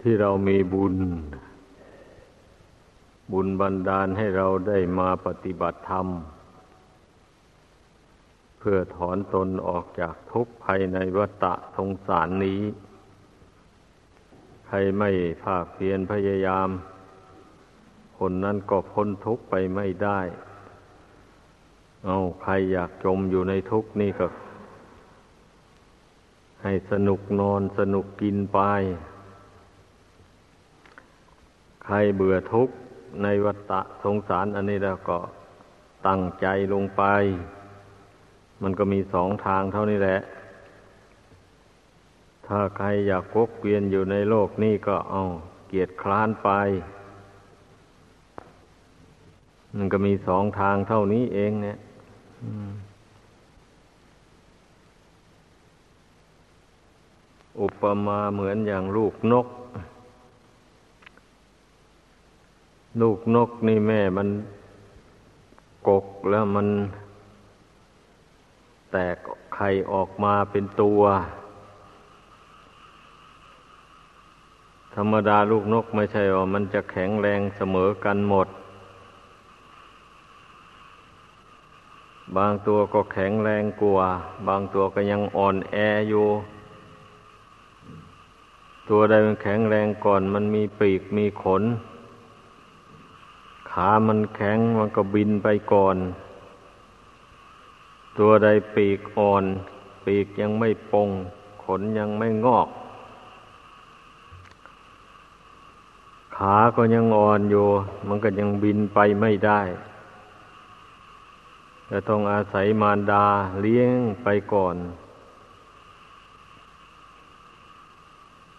ที่เรามีบุญ บุญบันดาลให้เราได้มาปฏิบัติธรรม เพื่อถอนตนออกจากทุกข์ภายในวัฏสงสารนี้ ใครไม่ภาคเพียรพยายาม คนนั้นก็พ้นทุกข์ไปไม่ได้ เอาใครอยากจมอยู่ในทุกข์นี่ก็ ให้สนุกนอนสนุกกินไป ใครเบื่อทุกข์ในวัฏสงสารอันนี้แล้วก็ตั้งใจลงไป มันก็มีสองทางเท่านี้แหละ ถ้าใครอยากกกเกวียนอยู่ในโลกนี้ก็เอาเกียรติคร้านไป มันก็มีสองทางเท่านี้เองเนี่ยอุ อุปมาเหมือนอย่างลูกนก ลูกนกนี่แม่มันกกแล้วมัน แตกไข่ออกมาเป็นตัว ธรรมดาลูกนกไม่ใช่ว่ามันจะแข็งแรงเสมอกันหมด บางตัวก็แข็งแรงกว่า บางตัวก็ยังอ่อนแออยู่ ตัวใดมันแข็งแรงก่อน มันมีปีกมีขน ขามันแข็งมันก็บินไปก่อน ตัวใดปีกอ่อน ปีกยังไม่ปง ขนยังไม่งอก ขาก็ยังอ่อนอยู่ มันก็ยังบินไปไม่ได้จะต้องอาศัยมารดาเลี้ยงไปก่อน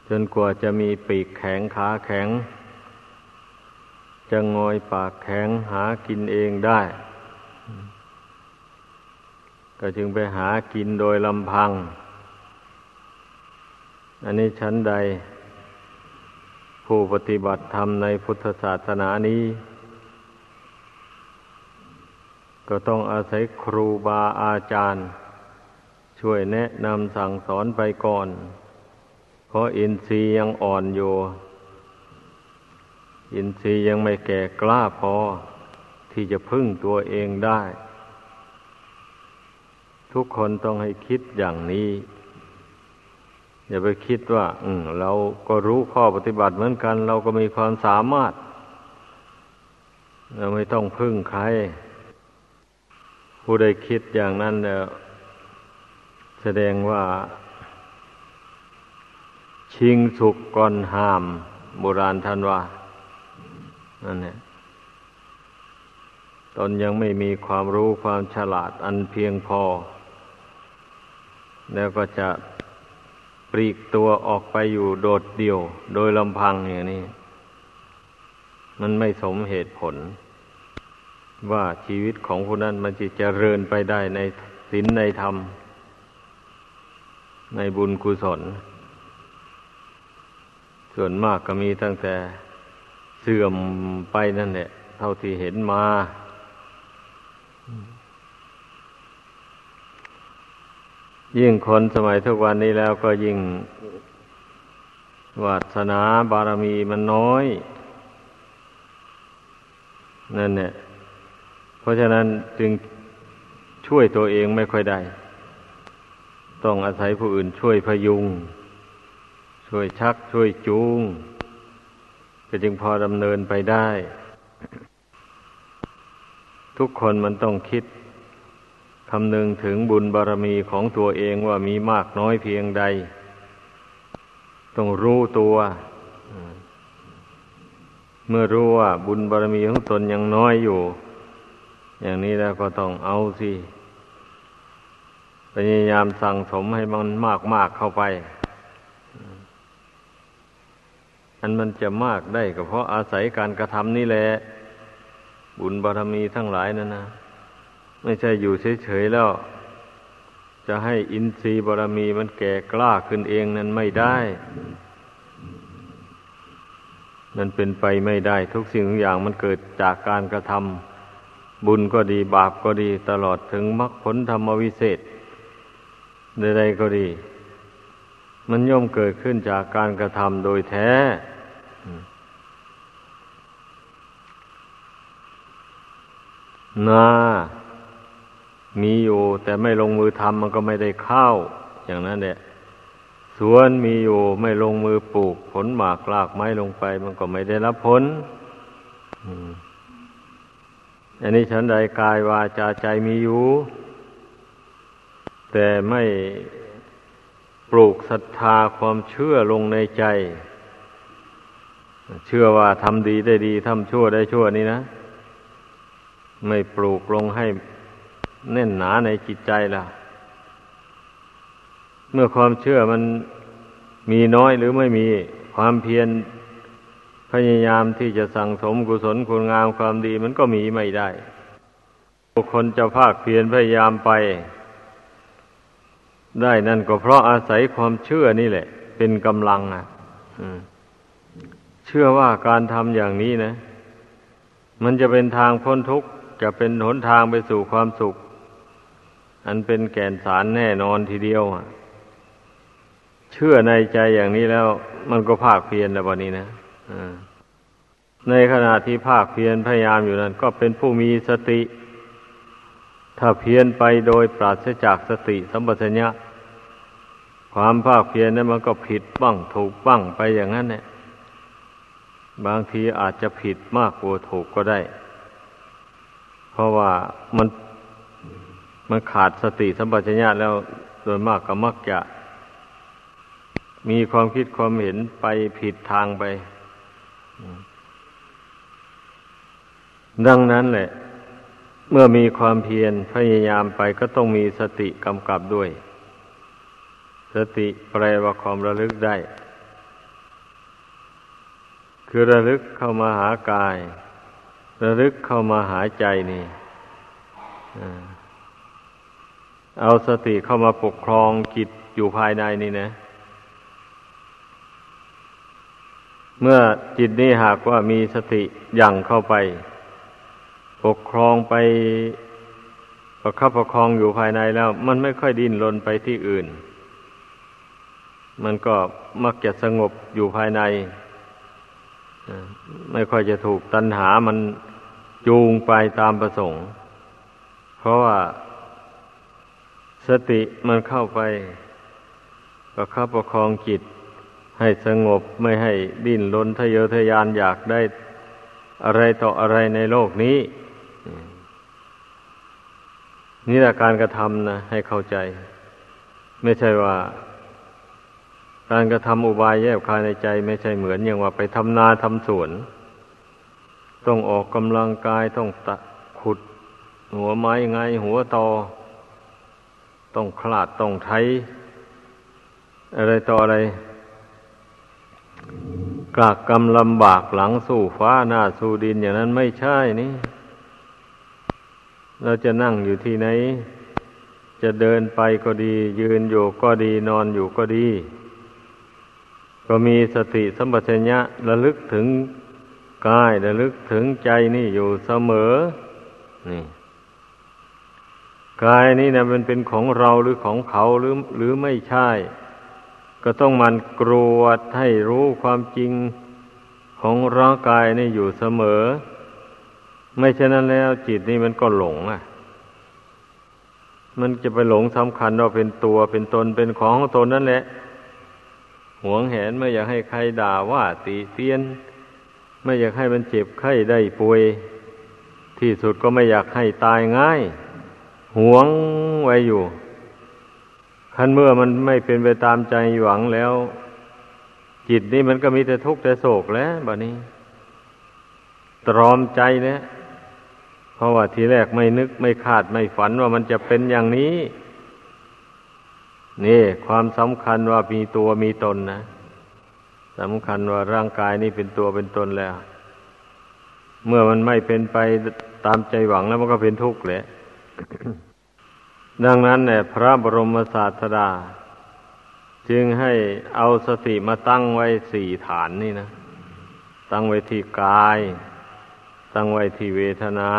จนกว่าจะมีปีกแข็งขาแข็ง จะงอยปากแข็งหากินเองได้ ก็จึงไปหากินโดยลำพัง อันนี้ชั้นใด ผู้ปฏิบัติธรรมในพุทธศาสนานี้ ก็ต้องอาศัยครูบาอาจารย์ ช่วยแนะนำสั่งสอนไปก่อน เพราะอินทรีย์ยังอ่อนอยู่ อินทรีย์ยังไม่แก่กล้าพอที่จะพึ่งตัวเองได้ ทุกคนต้องให้คิดอย่างนี้ อย่าไปคิดว่า อืเราก็รู้ข้อปฏิบัติเหมือนกัน เราก็มีความสามารถ เราไม่ต้องพึ่งใคร ผู้ใดคิดอย่างนั้นเนี่ยแสดงว่า ชิงสุกก่อนหาม โบราณท่านว่านั่นเนี่ยตนยังไม่มีความรู้ความฉลาดอันเพียงพอ แล้วก็จะปลีกตัวออกไปอยู่โดดเดี่ยว โดยลำพังอย่างนี้ มันไม่สมเหตุผล ว่าชีวิตของผู้นั้นมันจะเจริญไปได้ในศีลในธรรม ในบุญกุศล ส่วนมากก็มีตั้งแต่เสื่อมไปนั่นแหละเท่าที่เห็นมา ยิ่งคนสมัยทุกวันนี้แล้วก็ยิ่งวาสนาบารมีมันน้อย นั่นเนี่ยเพราะฉะนั้นจึงช่วยตัวเองไม่ค่อยได้ ต้องอาศัยผู้อื่นช่วยพยุง ช่วยชักช่วยจูงก็จึงพอดำเนินไปได้ ทุกคนมันต้องคิดคำนึงถึงบุญบารรมีของตัวเองว่ามีมากน้อยเพียงใด ต้องรู้ตัว เมื่อรู้ว่าบุญบารรมีของตนยังน้อยอยู่ อย่างนี้แล้วก็ต้องเอาสิพยายามสั่งสมให้มันมากมากเข้าไป อันมันจะมากได้ก็เพราะอาศัยการกระทำนี่แหละ บุญบารมีทั้งหลายนั่นนะ ไม่ใช่อยู่เฉยๆแล้ว จะให้อินทรีย์บารมีมันแก่กล้าขึ้นเองนั้นไม่ได้ มันเป็นไปไม่ได้ ทุกสิ่งทุกอย่างมันเกิดจากการกระทำบุญก็ดีบาปก็ดีตลอดถึงมรรคผลธรรมวิเศษใดๆก็ดี มันย่อมเกิดขึ้นจากการกระทำโดยแท้ นามีอยู่แต่ไม่ลงมือทำมันก็ไม่ได้ข้าวอย่างนั้นแหละสวนมีอยู่ไม่ลงมือปลูก ผลหมากลากไม้ลงไป มันก็ไม่ได้รับผลอันนี้ฉันใดกายวาจาใจมีอยู่ แต่ไม่ปลูกศรัทธาความเชื่อลงในใจ เชื่อว่าทำดีได้ดีทำชั่วได้ชั่วนี่นะ ไม่ปลูกลงให้แน่นหนาในจิตใจล่ะ เมื่อความเชื่อมันมีน้อยหรือไม่มีความเพียรพยายามที่จะสั่งสมกุศลคุณงามความดีมันก็มีไม่ได้บุคคลจะภาคเพียรพยายามไป ได้นั่นก็เพราะอาศัยความเชื่อนี่แหละ เป็นกำลังอะเชื่อว่าการทำอย่างนี้นะ มันจะเป็นทางพ้นทุกข์ จะเป็นหนทางไปสู่ความสุข อันเป็นแก่นสารแน่นอนทีเดียวอะเชื่อในใจอย่างนี้แล้ว มันก็ภาคเพียรแล้ววันนี้นะในขณะที่ภาคเพียรพยายามอยู่นั้น ก็เป็นผู้มีสติ ถ้าเพียรไปโดยปราศจากสติสัมปชัญญะความภาคเพียรนั้นมันก็ผิดบ้างถูกบ้างไปอย่างนั้นเนี่ยบางทีอาจจะผิดมากกว่าถูกก็ได้ เพราะว่ามันมันขาดสติสัมปชัญญะแล้วโดยมากก็มักจะมีความคิดความเห็นไปผิดทางไป ดังนั้นแหละ เมื่อมีความเพียรพยายามไปก็ต้องมีสติกำกับด้วย สติแปลว่าความระลึกได้ คือระลึกเข้ามาหากาย ระลึกเข้ามาหายใจนี่เอาสติเข้ามาปกครองจิตอยู่ภายในนี่นะ เมื่อจิตนี้หากว่ามีสติยั่งเข้าไป ปกครองไปประคับประคองอยู่ภายในแล้ว มันไม่ค่อยดิ้นรนไปที่อื่น มันก็มักจะสงบอยู่ภายใน ไม่ค่อยจะถูกตัณหามันจูงไปตามประสงค์ เพราะว่าสติมันเข้าไปประคับประคองจิต ให้สงบไม่ให้ดิ้นรนทะเยอทะยานอยากได้อะไรต่ออะไรในโลกนี้ นี่แหละการกระทำนะให้เข้าใจ ไม่ใช่ว่า การกระทำอุบายแยบคายในใจไม่ใช่เหมือนอย่างว่าไปทำนาทำสวน ต้องออกกำลังกายต้องตะขุด หัวไม้ไงหัวตอ ต้องคลาดต้องไทอะไรต่ออะไรกากกำลำบากหลังสู่ฟ้าหน้าสู่ดินอย่างนั้นไม่ใช่นี่ เราจะนั่งอยู่ที่ไหน จะเดินไปก็ดี ยืนอยู่ก็ดีนอนอยู่ก็ดี ก็มีสติสัมปชัญญะระลึกถึงกายระลึกถึงใจนี่อยู่เสมอ นี่ กายนี่นะมันเป็นของเราหรือของเขาหรือหรือไม่ใช่ ก็ต้องมันกรวดให้รู้ความจริงของร่างกายนี่อยู่เสมอ ไม่เช่นนั้นแล้วจิตนี่มันก็หลงอะ มันจะไปหลงสำคัญว่าเป็นตัวเป็นตนเป็นของของตนนั่นแหละ หวงแหนไม่อยากให้ใครด่าว่าตีเตียน ไม่อยากให้มันเจ็บไข้ได้ป่วย ที่สุดก็ไม่อยากให้ตายง่าย หวงไว้อยู่คันเมื่อมันไม่เป็นไปตามใจหวังแล้ว จิตนี่มันก็มีแต่ทุกข์แต่โศกแล้วบบนี้ ตรอมใจเนี่ยเพราะว่าทีแรกไม่นึกไม่คาดไม่ฝันว่ามันจะเป็นอย่างนี้ นี่ความสำคัญว่ามีตัวมีตนนะสำคัญว่าร่างกายนี่เป็นตัวเป็นตนแล้ว เมื่อมันไม่เป็นไปตามใจหวังแล้วมันก็เป็นทุกข์แหละ ดังนั้นเนี่ยพระบรมศาสดา จึงให้เอาสติมาตั้งไว้สี่ฐานนี่นะ ตั้งไว้ที่กาย ตั้งไว้ที่เวทนา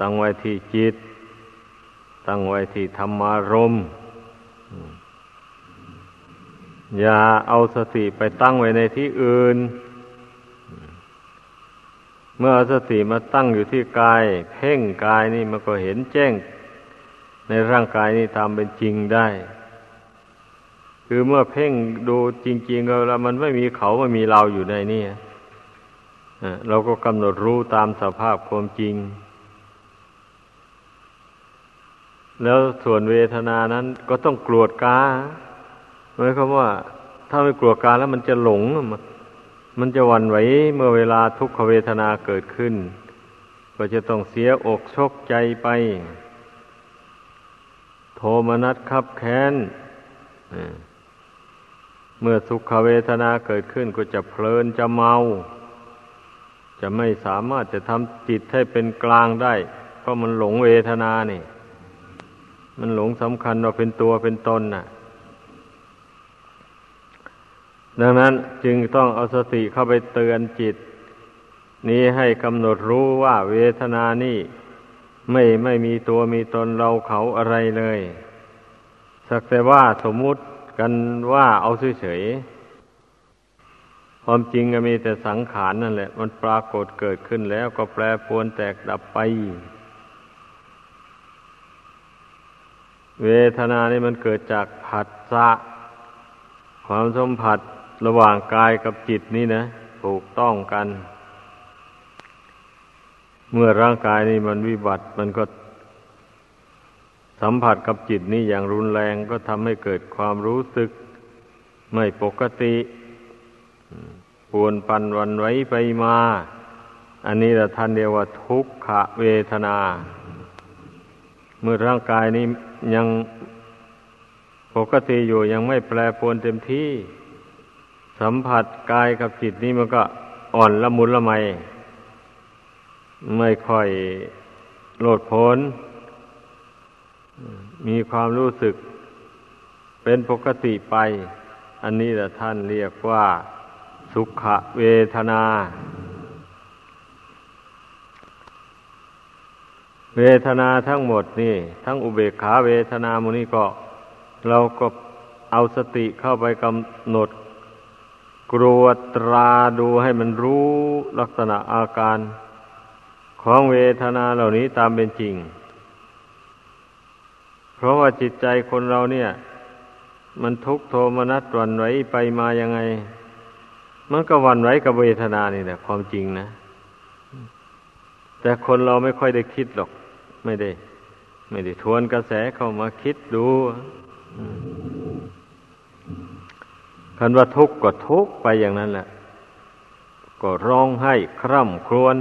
ตั้งไว้ที่จิต ตั้งไว้ที่ธรรมารม อย่าเอาสติไปตั้งไว้ในที่อื่น เมื่อสติมาตั้งอยู่ที่กาย เพ่งกายนี่มันก็เห็นแจ้ง ในร่างกายนี่ตามเป็นจริงได้ คือเมื่อเพ่งดูจริงๆแล้วมันไม่มีเขาไม่มีเราอยู่ในนี่เราก็กำหนดรู้ตามสภาพความจริง แล้วส่วนเวทนานั้นก็ต้องกรวดกา หมายความว่า ถ้าไม่กลัวการแล้วมันจะหลง มันจะวันไหวเมื่อเวลาทุกขเวทนาเกิดขึ้น ก็จะต้องเสียอกชกใจไป โทมนัสขับแค้นเมื่อสุขเวทนาเกิดขึ้นก็จะเพลินจะเมา จะไม่สามารถจะทำจิตให้เป็นกลางได้ เพราะมันหลงเวทนานี่ มันหลงสำคัญว่าเป็นตัวเป็นตนน่ะ ดังนั้นจึงต้องเอาสติเข้าไปเตือนจิต นี้ให้กำหนดรู้ว่าเวทนานี่ไม่ไม่มีตัวมีตนเราเขาอะไรเลย สักแต่ว่าสมมุติกันว่าเอาเฉยๆความจริงก็มีแต่สังขารนั่นแหละ มันปรากฏเกิดขึ้นแล้วก็แปรปรวนแตกดับไป เวทนานี่มันเกิดจากผัสสะความสัมผัส ระหว่างกายกับจิตนี่นะถูกต้องกัน เมื่อร่างกายนี่มันวิบัติมันก็ สัมผัสกับจิตนี่อย่างรุนแรงก็ทำให้เกิดความรู้สึก ไม่ปกติปวนปันวันไว้ไปมา อันนี้ละท่านเรียกว่าทุกขเวทนา เมื่อร่างกายนี้ยังปกติอยู่ยังไม่แปรปรวนเต็มที่ สัมผัสกายกับจิตนี้มันก็อ่อนละมุนละไม ไม่ค่อยโลดโผนมีความรู้สึกเป็นปกติไป อันนี้แหละท่านเรียกว่าสุขเวทนา เวทนาทั้งหมดนี่ ทั้งอุเบกขาเวทนามูนี้ก็ เราก็เอาสติเข้าไปกำหนด กรวดตราดูให้มันรู้ลักษณะอาการของเวทนาเหล่านี้ตามเป็นจริง เพราะว่าจิตใจคนเราเนี่ย มันทุกโทมนัสวันไหวไปมายังไง มันก็วันไหวกับเวทนานี่แหละความจริงนะ แต่คนเราไม่ค่อยได้คิดหรอก ไม่ได้ ไม่ได้ทวนกระแสเข้ามาคิดดู คันว่าทุกข์ก็ทุกข์ไปอย่างนั้นแหละ ก็ร้องไห้คร่ำครวญ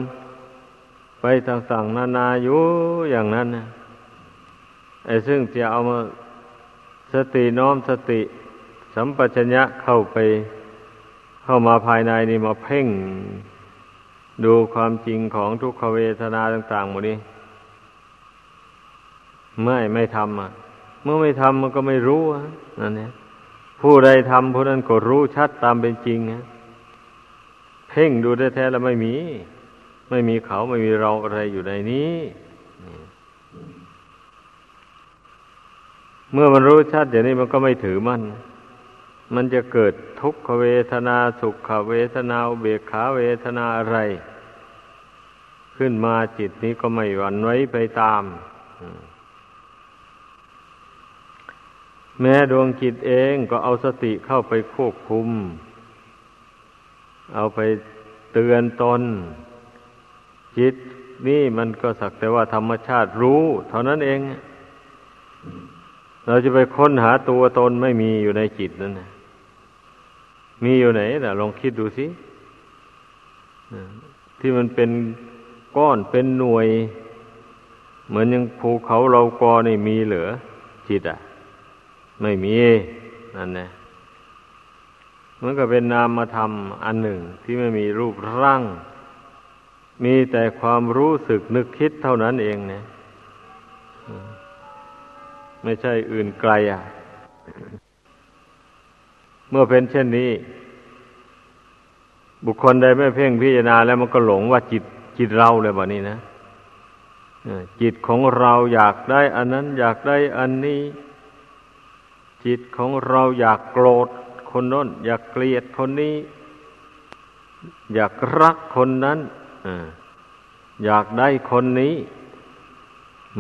ไปต่างๆนานาอยู่อย่างนั้นนะไอ้ซึ่งจะเอามาสติน้อมสติสัมปชัญญะเข้าไป เข้ามาภายในนี่มาเพ่ง ดูความจริงของทุกขเวทนาต่างๆหมดนี้ไม่ไม่ทำอะ เมื่อไม่ทำมันก็ไม่รู้นั่นเนี่ย ผู้ใดทำผู้นั้นก็รู้ชัดตามเป็นจริงนะเพ่งดูได้แท้แล้วไม่มี ไม่มีเขาไม่มีเราอะไรอยู่ในนี้ เมื่อมันรู้ชัดอย่างนี้มันก็ไม่ถือมันมันจะเกิดทุกขเวทนาสุขเวทนาเบกขาเวทนาอะไร ขึ้นมาจิตนี้ก็ไม่หวั่นไหวไปตาม แม้ดวงจิตเองก็เอาสติเข้าไปควบคุม เอาไปเตือนตน จิตนี่มันก็สักแต่ว่าธรรมชาติรู้ เท่านั้นเอง เราจะไปค้นหาตัวตนไม่มีอยู่ในจิตนั่นนะมีอยู่ไหนนะลองคิดดูสิที่มันเป็นก้อนเป็นหน่วย เหมือนยังภูเขาเรากอนี่มีเหลือจิตอะ ไม่มีนั่นแหละมันก็เป็นนามธรรมอันหนึ่งที่ไม่มีรูปร่าง มีแต่ความรู้สึกนึกคิดเท่านั้นเองเนี่ยไม่ใช่อื่นไกลอะ เมื่อเป็นเช่นนี้ บุคคลใดไม่เพ่งพิจารณาแล้วมันก็หลงว่าจิตจิตเราเลยแบบนี้นะจิตของเราอยากได้อันนั้น อยากได้อันนี้ จิตของเราอยากโกรธคนน้น อยากเกลียดคนนี้ อยากรักคนนั้นอยากได้คนนี้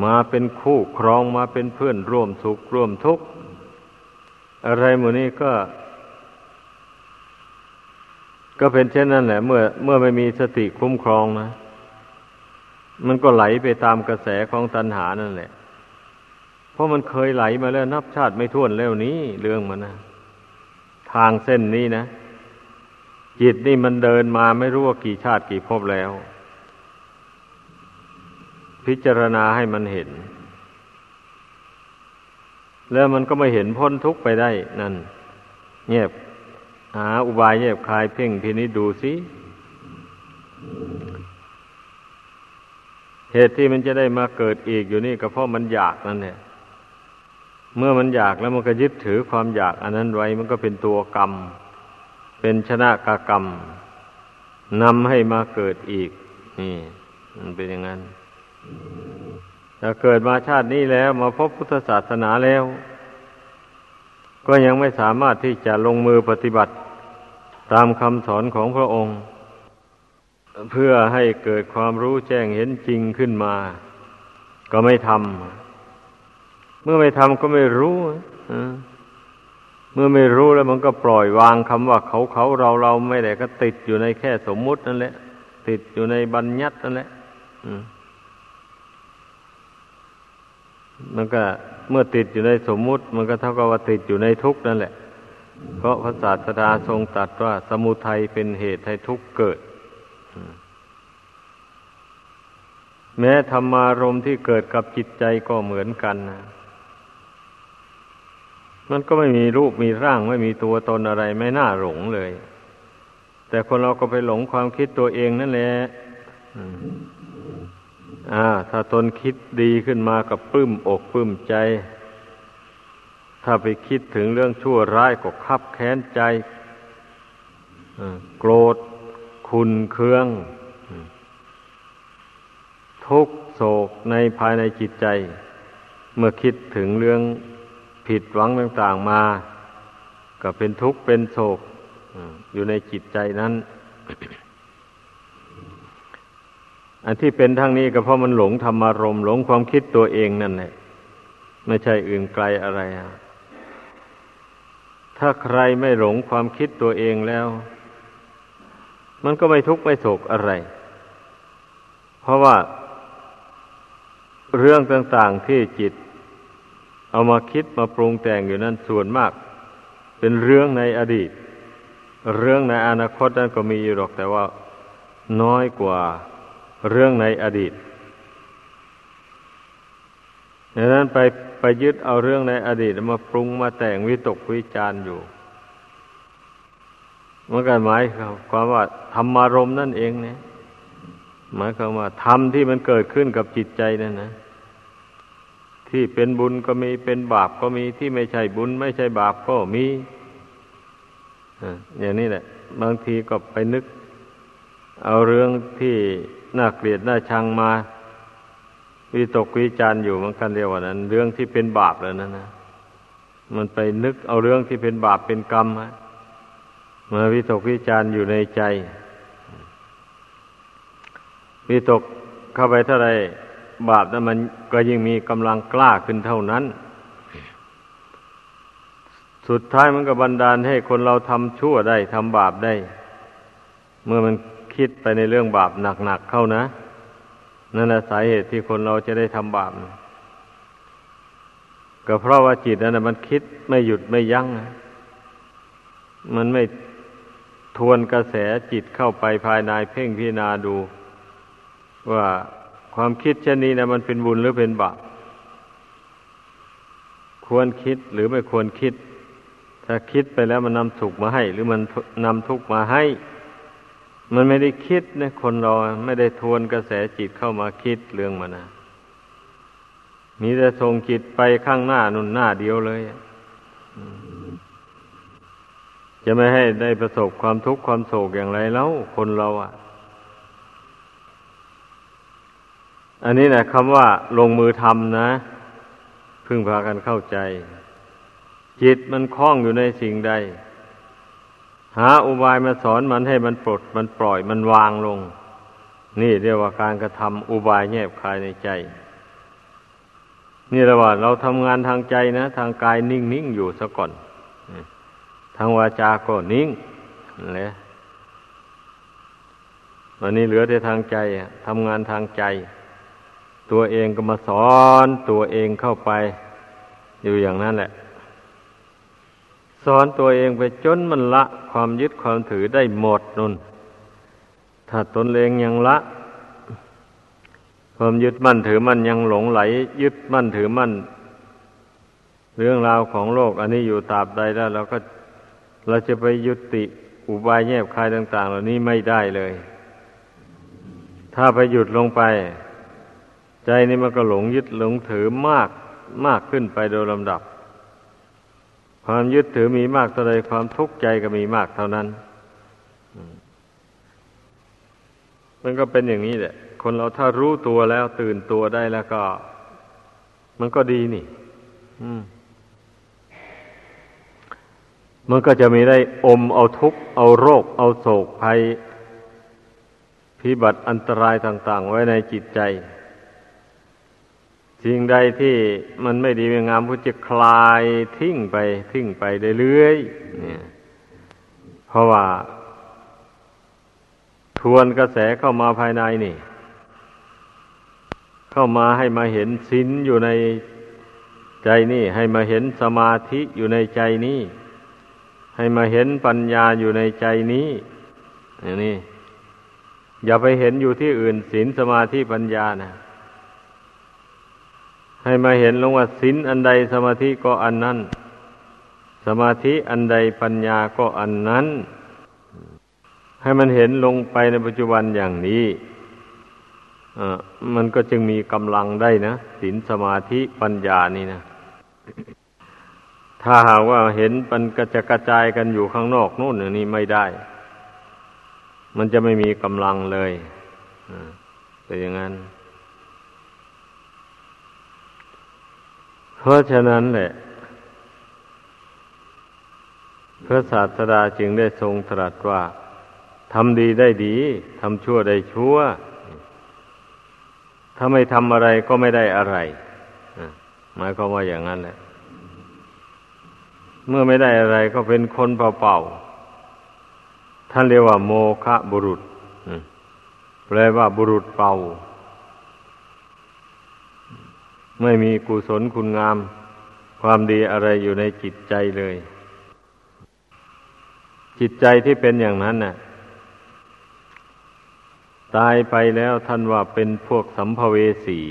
มาเป็นคู่ครองมาเป็นเพื่อนร่วมสุขร่วมทุกข์อะไรหมดนี้ก็ ก็เป็นเช่นนั้นแหละ เมื่อ เมื่อไม่มีสติคุ้มครองนะ มันก็ไหลไปตามกระแสของตัณหานั่นแหละ เพราะมันเคยไหลมาแล้วนับชาติไม่ท้วนแล้วนี้เรื่องมันนะทางเส้นนี้นะ จิตนี่มันเดินมาไม่รู้ว่ากี่ชาติกี่ภพแล้ว พิจารณาให้มันเห็น แล้วมันก็ไม่เห็นพ้นทุกไปได้นั่นเงียบหาอุบายเงียบคลายเพ่งทีนี้ดูสิเหตุที่มันจะได้มาเกิดอีกอยู่นี่ก็เพราะมันอยากนั่นแหละ เมื่อมันอยากแล้วมันก็ยึดถือความอยาก อันนั้นไว้มันก็เป็นตัวกรรม เป็นชนะกากรรมนำให้มาเกิดอีก นี่มันเป็นอย่างนั้นถ้าเกิดมาชาตินี้แล้วมาพบพุทธศาสนาแล้ว ก็ยังไม่สามารถที่จะลงมือปฏิบัติ ตามคำสอนของพระองค์ เพื่อให้เกิดความรู้แจ้งเห็นจริงขึ้นมา ก็ไม่ทำ เมื่อไม่ทำก็ไม่รู้เมื่อไม่รู้แล้วมันก็ปล่อยวางคำว่าเขาเขาเราเราไม่ได้ก็ติดอยู่ในแค่สมมุตินั่นแหละ ติดอยู่ในบัญญัตินั่นแหละมันก็เมื่อติดอยู่ในสมมุติ มันก็เท่ากับว่าติดอยู่ในทุกข์นั่นแหละ เพราะพระศาสดาทรงตรัสว่า สมุทัยเป็นเหตุให้ทุกข์เกิด แม้ธรรมารมที่เกิดกับจิตใจก็เหมือนกันนะ มันก็ไม่มีรูปมีร่างไม่มีตัวตนอะไรไม่น่าหลงเลย แต่คนเราก็ไปหลงความคิดตัวเองนั่นแหละอ่า ถ้าตนคิดดีขึ้นมากับปลื้มอกปลื้มใจ ถ้าไปคิดถึงเรื่องชั่วร้ายก็คับแค้นใจโกรธ คุณเคือง ทุกโศกในภายในจิตใจ เมื่อคิดถึงเรื่อง ผิดหวังต่างๆมา ก็เป็นทุกข์เป็นโศกอยู่ในจิตใจนั้น อันที่เป็นทั้งนี้ก็เพราะมันหลงธรรมารมหลงความคิดตัวเองนั่นแหละไม่ใช่อื่นไกลอะไรอะถ้าใครไม่หลงความคิดตัวเองแล้ว มันก็ไม่ทุกข์ไม่โศกอะไร เพราะว่าเรื่องต่างๆที่จิต เอามาคิดมาปรุงแต่งอยู่นั้นส่วนมาก เป็นเรื่องในอดีต เรื่องในอนาคตนั้นก็มีอยู่หรอกแต่ว่าน้อยกว่าเรื่องในอดีตดังนั้นไปไปยึดเอาเรื่องในอดีตมาปรุงมาแต่งวิตกวิจารอยู่มันก็หมายความว่าธรรมารมนั่นเองเนี่ยหมายความว่าธรรมที่มันเกิดขึ้นกับจิตใจนั่นนะ ที่เป็นบุญก็มีเป็นบาปก็มีที่ไม่ใช่บุญ ไม่ใช่บาปก็มีอย่างนี้แหละ บางทีก็ไปนึก เอาเรื่องที่น่าเกลียดน่าชังมาวิตกวิจารอยู่มันกันเรียกว่านั้น เรื่องที่เป็นบาปแล้วนั่นนะมันไปนึกเอาเรื่องที่เป็นบาปเป็นกรรมมาวิตกวิจารอยู่ในใจ วิตกเข้าไปเท่าไร บาปนั้นมันก็ยิ่งมีกำลังกล้าขึ้นเท่านั้น สุดท้ายมันก็บันดาลให้คนเราทำชั่วได้ทำบาปได้ เมื่อมันคิดไปในเรื่องบาปหนักๆเข้านะ นั่นแหละสาเหตุที่คนเราจะได้ทำบาปก็เพราะว่าจิตนั้นมันคิดไม่หยุดไม่ยัง้ง มันไม่ทวนกระแสจิตเข้าไปภายในเพ่งพิจารณาดู ว่า ความคิดเช่นนี้นะมันเป็นบุญหรือเป็นบาปควรคิดหรือไม่ควรคิด ถ้าคิดไปแล้วมันนำสุขมาให้ หรือมันนำทุกข์มาให้ มันไม่ได้คิดนะคนเราไม่ได้ทวนกระแสจิตเข้ามาคิดเรื่องมันนะมีแต่ส่งจิตไปข้างหน้านุ่นหน้าเดียวเลยจะไม่ให้ได้ประสบความทุกข์ความโศกอย่างไรแล้วคนเราอะ อันนี้นะคำว่าลงมือทำนะ พึ่งพากันเข้าใจ จิตมันคล้องอยู่ในสิ่งใด หาอุบายมาสอนมันให้มันปลด มันปล่อยมันวางลง นี่เรียกว่าการกระทำอุบายแยบคายในใจ นี่แหละว่าเราทำงานทางใจนะ ทางกายนิ่งนิ่งอยู่ซะก่อน ทางวาจาก็นิ่งแหละวันนี้เหลือแต่ทางใจทำงานทางใจ ตัวเองก็มาสอนตัวเองเข้าไป อยู่อย่างนั้นแหละ สอนตัวเองไปจนมันละความยึดความถือได้หมดนุนถ้าตนเองยังละ ความยึดมั่นถือมั่นยังหลงไหล ยึดมั่นถือมั่น เรื่องราวของโลก อันนี้อยู่ตราบใดแล้วเราก็เราจะไปยุติอุบายแยบคายต่าง ๆ เหล่านี้ไม่ได้เลย ถ้าไปหยุดลงไป ใจนี่มันก็หลงยึดหลงถือมากมากขึ้นไปโดยลำดับ ความยึดถือมีมากเท่าไรความทุกข์ใจก็มีมากเท่านั้น มันก็เป็นอย่างนี้แหละ คนเราถ้ารู้ตัวแล้วตื่นตัวได้แล้วก็ มันก็ดีนี่ อืมมันก็จะมีได้อมเอาทุกข์เอาโรค เอาโศกภัยพิบัติอันตรายต่าง ๆ ไว้ในจิตใจ สิ่งใดที่มันไม่ดีไม่งามก็จะคลายทิ้งไป ทิ้งไปเรื่อยๆเนี่ย เพราะว่า ทวนกระแสเข้ามาภายในนี่ เข้ามาให้มาเห็นศีลอยู่ในใจนี่ ให้มาเห็นสมาธิอยู่ในใจนี่ ให้มาเห็นปัญญาอยู่ในใจนี้อย่างนี้อย่าไปเห็นอยู่ที่อื่นศีลสมาธิปัญญานะ ให้มาเห็นลงว่าศีลอันใดสมาธิก็อันนั้น สมาธิอันใดปัญญาก็อันนั้น ให้มันเห็นลงไปในปัจจุบันอย่างนี้มันก็จึงมีกำลังได้นะศีลสมาธิปัญญานี่นะ ถ้าหากว่าเห็นมันกระจะกระจายกันอยู่ข้างนอกนู่นนี่ไม่ได้ มันจะไม่มีกำลังเลยเป็นอย่างนั้น เพราะฉะนั้นแหละ พระศาสดาจึงได้ทรงตรัสว่าทำดีได้ดีทำชั่วได้ชั่ว ถ้าไม่ทำอะไรก็ไม่ได้อะไรหมายความว่าอย่างนั้นแหละ เมื่อไม่ได้อะไรก็เป็นคนเปล่าๆท่านเรียกว่า โมคะบุรุษแปลว่าบุรุษเป่า ไม่มีกุศลคุณงาม ความดีอะไรอยู่ในจิตใจเลย จิตใจที่เป็นอย่างนั้นน่ะ ตายไปแล้วท่านว่าเป็นพวกสัมภเวสี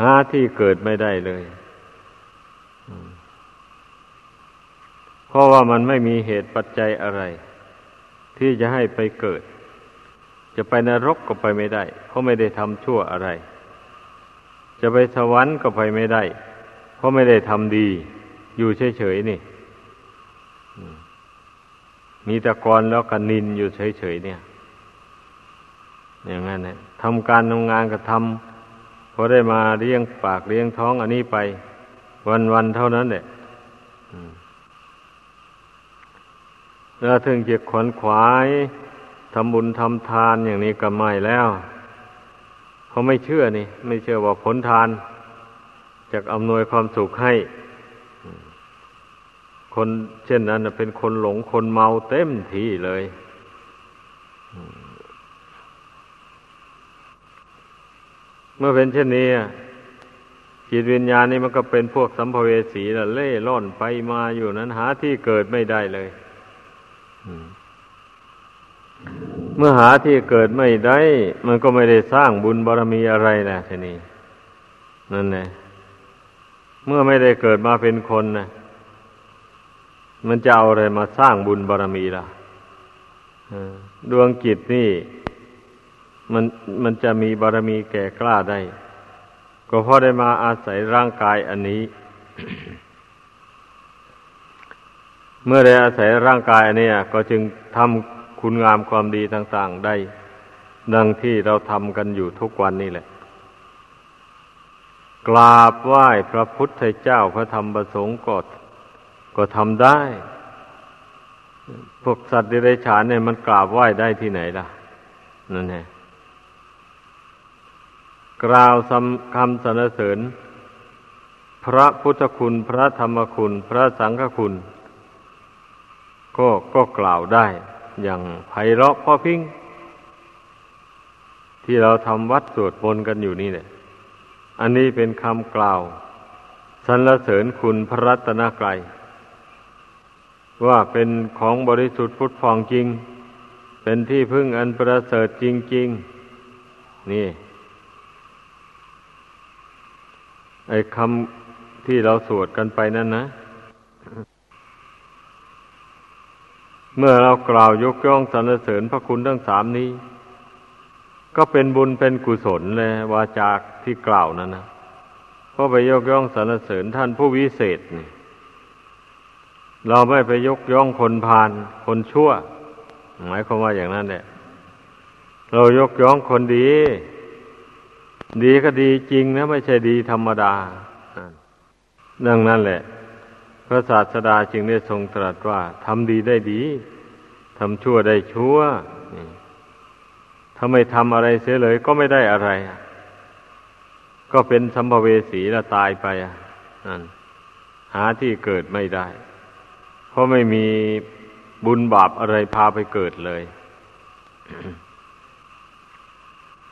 หาที่เกิดไม่ได้เลย เพราะว่ามันไม่มีเหตุปัจจัยอะไร ที่จะให้ไปเกิด จะไปนรกก็ไปไม่ได้ เพราะไม่ได้ทำชั่วอะไร จะไปสวรรค์ก็ไปไม่ได้ เพราะไม่ได้ทำดี อยู่เฉยๆนี่ มีตะกอนแล้วก็นินอยู่เฉยๆเนี่ย อย่างนั้นนี่ยทำการทำงานก็ทำพอได้มาเลี้ยงปากเลี้ยงท้องอันนี้ไป วันๆเท่านั้นแหละแล้วถึงจะขวนขวายทำบุญทำทานอย่างนี้ก็ไม่แล้ว เขาไม่เชื่อนี่ ไม่เชื่อว่าผลทานจะอำนวยความสุขให้ คนเช่นนั้นเป็นคนหลงคนเมาเต็มที่เลยเมื่อเป็นเช่นนี้จิตวิญญาณนี่มันก็เป็นพวกสัมภเวสีละเล่ร่อนไปมาอยู่นั้นหาที่เกิดไม่ได้เลย เมื่อหาที่เกิดไม่ได้ มันก็ไม่ได้สร้างบุญบารมีอะไรนะทีนี้นั่นแหละเมื่อไม่ได้เกิดมาเป็นคนนะมันจะเอาอะไรมาสร้างบุญบารมีล่ะดวงจิตนี่ มันมันจะมีบารมีแก่กล้าได้ ก็เพราะได้มาอาศัยร่างกายอันนี้ เมื่อได้อาศัยร่างกายเนี่ยก็จึงทำ คุณงามความดีต่าง ๆ ได้ ดังที่เราทำกันอยู่ทุกวันนี่แหละ กราบไหว้พระพุทธเจ้าพระธรรมประสงค์ก็ก็ทำได้ พวกสัตว์เดรัจฉานเนี่ยมันกราบไหว้ได้ที่ไหนล่ะ นั่นแหละกล่าวคำสรรเสริญ พระพุทธคุณ พระธรรมคุณ พระสังฆคุณ ก็ก็กล่าวได้ อย่างไพเราะพ่อพิงที่เราทำวัดสวดมนต์กันอยู่นี่เนี่ย อันนี้เป็นคำกล่าวสรรเสริญคุณพระรัตนกรัยว่าเป็นของบริสุทธิ์พุทธฟองจริง เป็นที่พึ่งอันประเสริฐจริง ๆ นี่ ไอ้คำที่เราสวดกันไปนั่นนะ เมื่อเรากล่าวยกย่องสรรเสริญพระคุณทั้งสามนี้ ก็เป็นบุญเป็นกุศลเลยวาจากที่กล่าวนั่นนะเพราะไปยกย่องสรรเสริญท่านผู้วิเศษนี่เราไม่ไปยกย่องคนพาลคนชั่ว หมายความว่าอย่างนั้นแหละเรายกย่องคนดี ดีก็ดีจริงนะ ไม่ใช่ดีธรรมดา ดังนั้นแหละ พระศาสดาจึงได้ทรงตรัสว่าทำดีได้ดีทำชั่วได้ชั่วถ้าไม่ทำอะไรเสียเลยก็ไม่ได้อะไร ก็เป็นสัมภเวสีแล้วตายไปนั่นหาที่เกิดไม่ได้ เพราะไม่มีบุญบาปอะไรพาไปเกิดเลย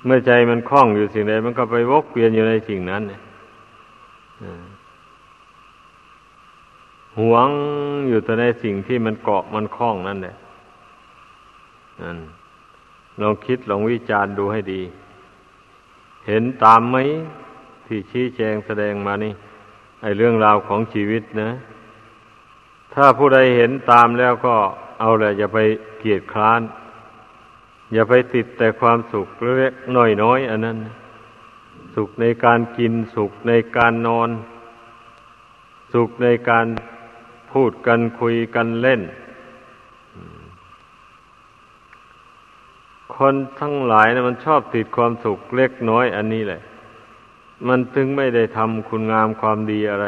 เมื่อใจมันคล้องอยู่สิ่งใดมันก็ไปวกเวียนอยู่ในสิ่งนั้น หวงอยู่แต่ในสิ่งที่มันเกาะมันคล้องนั่นแหละนั่นลองคิดลองวิจารณ์ดูให้ดี เห็นตามไหมที่ชี้แจงแสดงมานี่ ไอเรื่องราวของชีวิตนะ ถ้าผู้ใดเห็นตามแล้วก็เอาแหละอย่าไปเกียดคร้าน อย่าไปติดแต่ความสุขเล็กน้อยน้อยอันนั้น สุขในการกินสุขในการนอน สุขในการ พูดกันคุยกันเล่น คนทั้งหลายนะมันชอบติดความสุขเล็กน้อยอันนี้แหละ มันถึงไม่ได้ทำคุณงามความดีอะไร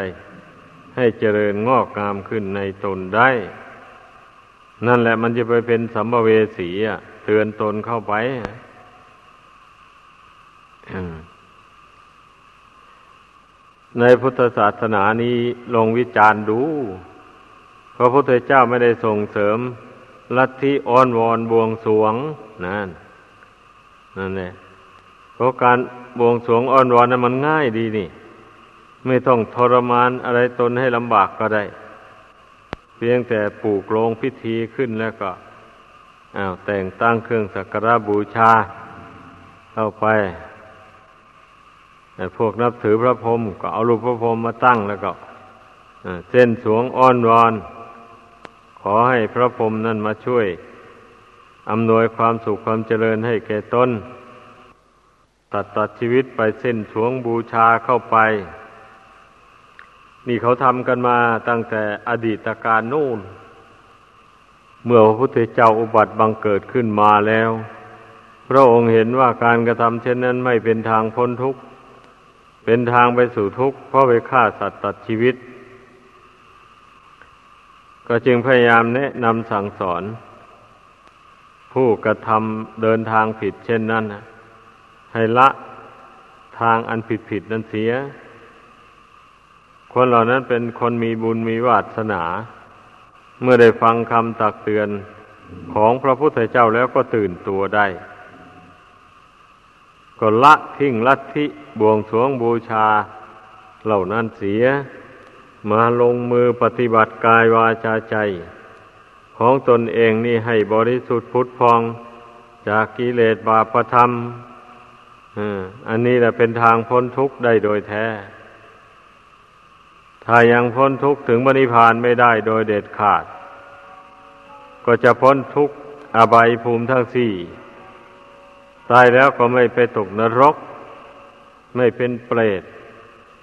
ให้เจริญงอกงามขึ้นในตนได้ นั่นแหละมันจะไปเป็นสัมภเวสีอะ เตือนตนเข้าไปในพุทธศาสนานี้ลงวิจารณ์ดู พระพุทธเจ้าไม่ได้ส่งเสริมลัทธิอ้อนวอนบวงสวงนั่นนั่นแหละเพราะการบวงสวงอ้อนวอนนั้นมันง่ายดีนี่ ไม่ต้องทรมานอะไรตนให้ลำบากก็ได้ เพียงแต่ปลูกโรงพิธีขึ้นแล้วก็อ้าวแต่งตั้งเครื่องสักการะบูชา เข้าไปแต่พวกนับถือพระพรหมก็เอารูปพระพรหมมาตั้งแล้วก็เส้นสวงอ้อนวอน ขอให้พระพรหมนั่นมาช่วยอำนวยความสุขความเจริญให้แก่ตนตัดตัดชีวิตไปเส้นสวงบูชาเข้าไป นี่เขาทำกันมาตั้งแต่อดีตการนู่น เมื่อพระพุทธเจ้าอุบัติบังเกิดขึ้นมาแล้ว พระองค์เห็นว่าการกระทำเช่นนั้นไม่เป็นทางพ้นทุกข์ เป็นทางไปสู่ทุกข์เพราะไปฆ่าสัตว์ตัดชีวิต ก็จึงพยายามแนะนำสั่งสอน ผู้กระทำเดินทางผิดเช่นนั้นให้ละทางอันผิดผิดนั้นเสีย คนเหล่านั้นเป็นคนมีบุญมีวาสนา เมื่อได้ฟังคำตักเตือนของพระพุทธเจ้าแล้วก็ตื่นตัวได้ ก็ละทิ้งลัทธิบวงสวงบูชาเหล่านั้นเสีย มาลงมือปฏิบัติกายวาจาใจ ของตนเองนี่ให้บริสุทธิ์พุทธพอง จากกิเลสบาปธรรมอันนี้แหละเป็นทางพ้นทุกข์ได้โดยแท้ ถ้ายังพ้นทุกข์ถึงบริพานไม่ได้โดยเด็ดขาด ก็จะพ้นทุกข์อบายภูมิทั้งสี่ ตายแล้วก็ไม่ไปตกนรก ไม่เป็นเปรต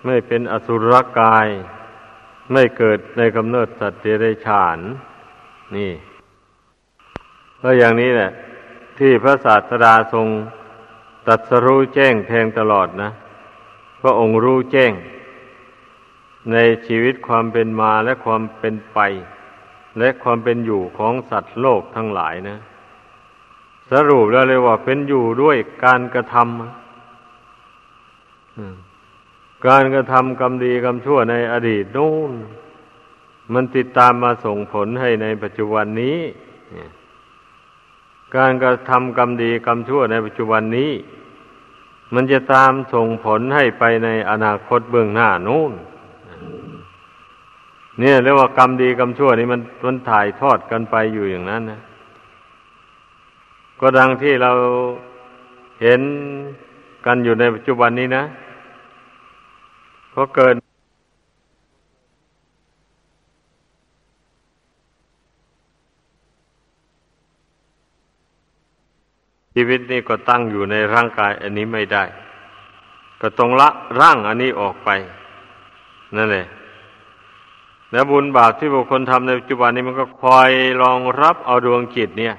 ไม่เป็นอสุรกาย ไม่เกิดในกำเนิดสัตว์เดรัจฉาน นี่ก็อย่างนี้แหละ ที่พระศาสดาทรงตัดสรู้แจ้งแทงตลอดนะพระองค์รู้แจ้ง ในชีวิตความเป็นมาและความเป็นไป และความเป็นอยู่ของสัตว์โลกทั้งหลายนะ สรุปแล้วเลยว่าเป็นอยู่ด้วยการกระทำ การกระทำกรรมดีกรรมชั่วในอดีตนู่น มันติดตามมาส่งผลให้ในปัจจุบันนี้ การกระทำกรรมดีกรรมชั่วในปัจจุบันนี้ มันจะตามส่งผลให้ไปในอนาคตเบื้องหน้านู่น เนี่ยเรียกว่ากรรมดีกรรมชั่วนี่มันมันถ่ายทอดกันไปอยู่อย่างนั้นนะก็ดังที่เราเห็นกันอยู่ในปัจจุบันนี้นะ อเกิดชีวิตนี้ก็ตั้งอยู่ในร่างกายอันนี้ไม่ได้ ก็ต้องละร่างอันนี้ออกไป นั่นแหละแล้วบุญบาปที่บุคคลทำในปัจจุบันนี้มันก็คอยรองรับเอาดวงจิตเนี่ย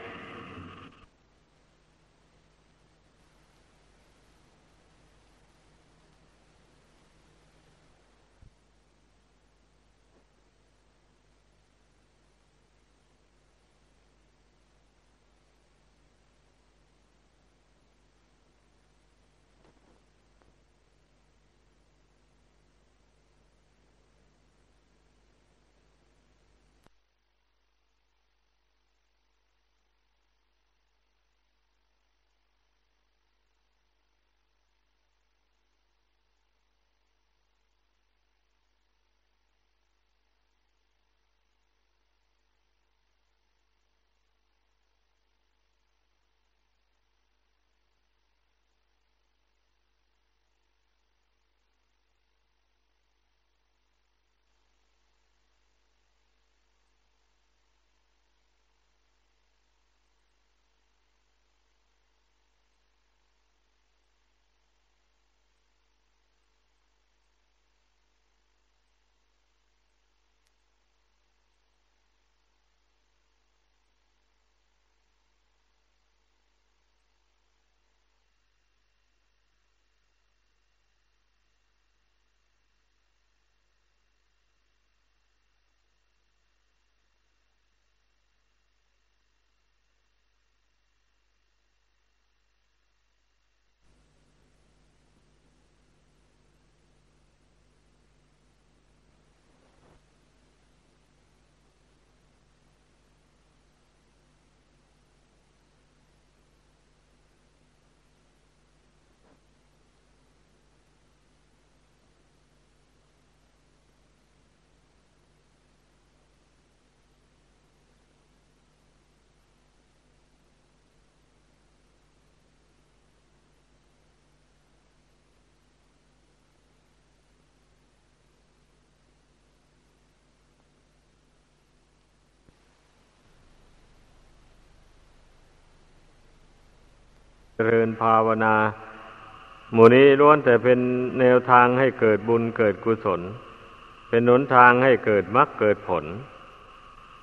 ริญภาวนาหมู่นี้ล้วนแต่เป็นแนวทางให้เกิดบุญเกิดกุศล เป็นหนทางให้เกิดมรรคเกิดผล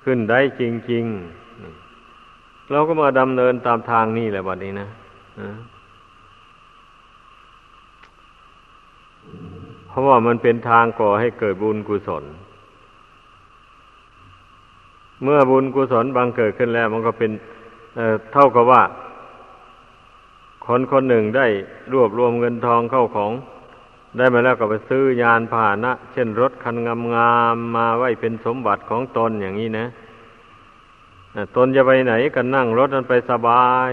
ขึ้นได้จริงๆเราก็มาดำเนินตามทางนี้แหละบัดนี้นะเพราะว่ามันเป็นทางก่อให้เกิดบุญกุศล เมื่อบุญกุศลบังเกิดขึ้นแล้ว มันก็เป็นเเท่ากับว่า คนคนหนึ่งได้รวบรวมเงินทองเข้าของ ได้มาแล้วก็ไปซื้อยานพาหนะ เช่นรถคันงามๆมมาไว้เป็นสมบัติของตนอย่างนี้นะตนจะไปไหนกันนั่งรถนั้นไปสบาย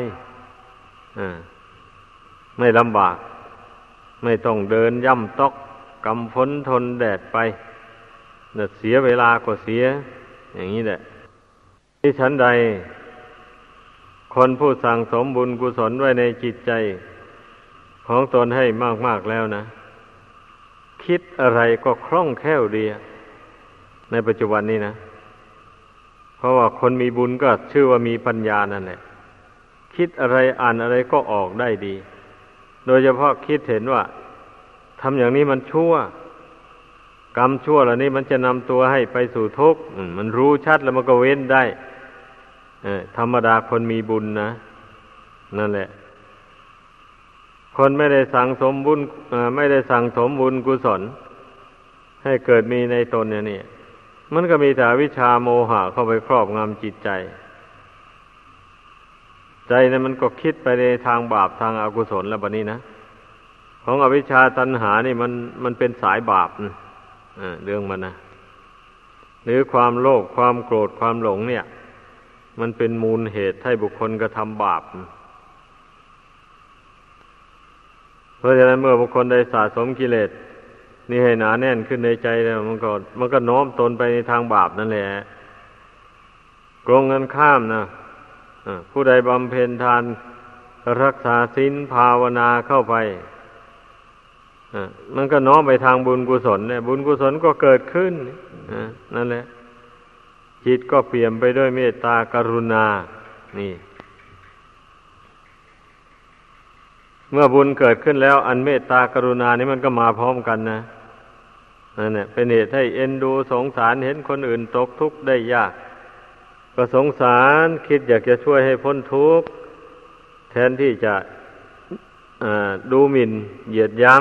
ไม่ลำบาก ไม่ต้องเดินย่ำตอกกำฝนทนแดดไปเสียเวลาก็เสีย อย่างนี้แหละที่ฉันใด คนผู้สั่งสมบุญกุศลไว้ในจิตใจ ของตนให้มาก ๆ แล้วนะ คิดอะไรก็คล่องแคล่วดีในปัจจุบันนี้นะ เพราะว่าคนมีบุญก็ชื่อว่ามีปัญญานั่นแหละคิดอะไรอ่านอะไรก็ออกได้ดี โดยเฉพาะคิดเห็นว่าทำอย่างนี้มันชั่ว กรรมชั่วเหล่านี้มันจะนำตัวให้ไปสู่ทุกข์มันรู้ชัดแล้วมันก็เว้นได้ ธรรมดาคนมีบุญนะ นั่นแหละ คนไม่ได้สั่งสมบุญไม่ได้สั่งสมบุญกุศล ให้เกิดมีในตนเนี่ยนี่มันก็มีแต่วิชาโมหะเข้าไปครอบงำจิตใจ ใจนั้นมันก็คิดไปในทางบาปทางอากุศลแล้วบะนี้นะของอวิชชาตัณหานี่มันมันเป็นสายบาปนะเรื่องมันนะหรือความโลภความโกรธความหลงเนี่ย มันเป็นมูลเหตุให้บุคคลกระทำบาป เพราะฉะนั้นเมื่อบุคคลได้สะสมกิเลสนี่ให้หนาแน่นขึ้นในใจแล้วมันก็มันก็โน้มตนไปในทางบาปนั่นแหละกรงกันข้ามนะผู้ใดบำเพ็ญทานรักษาศีลภาวนาเข้าไปมันก็น้อมไปทางบุญกุศลเนี่ยบุญกุศลก็เกิดขึ้นนั่นแหละ จิตก็เปลี่ยนไปด้วยเมตตากรุณา นี่ เมื่อบุญเกิดขึ้นแล้ว อันเมตตากรุณานี่มันก็มาพร้อมกันนะนั่นแหละเป็นเหตุให้เอ็นดูสงสารเห็นคนอื่นตกทุกข์ได้ยาก ก็สงสารคิดอยากจะช่วยให้พ้นทุกข์แทนที่จะดูหมิ่นเหยียดย้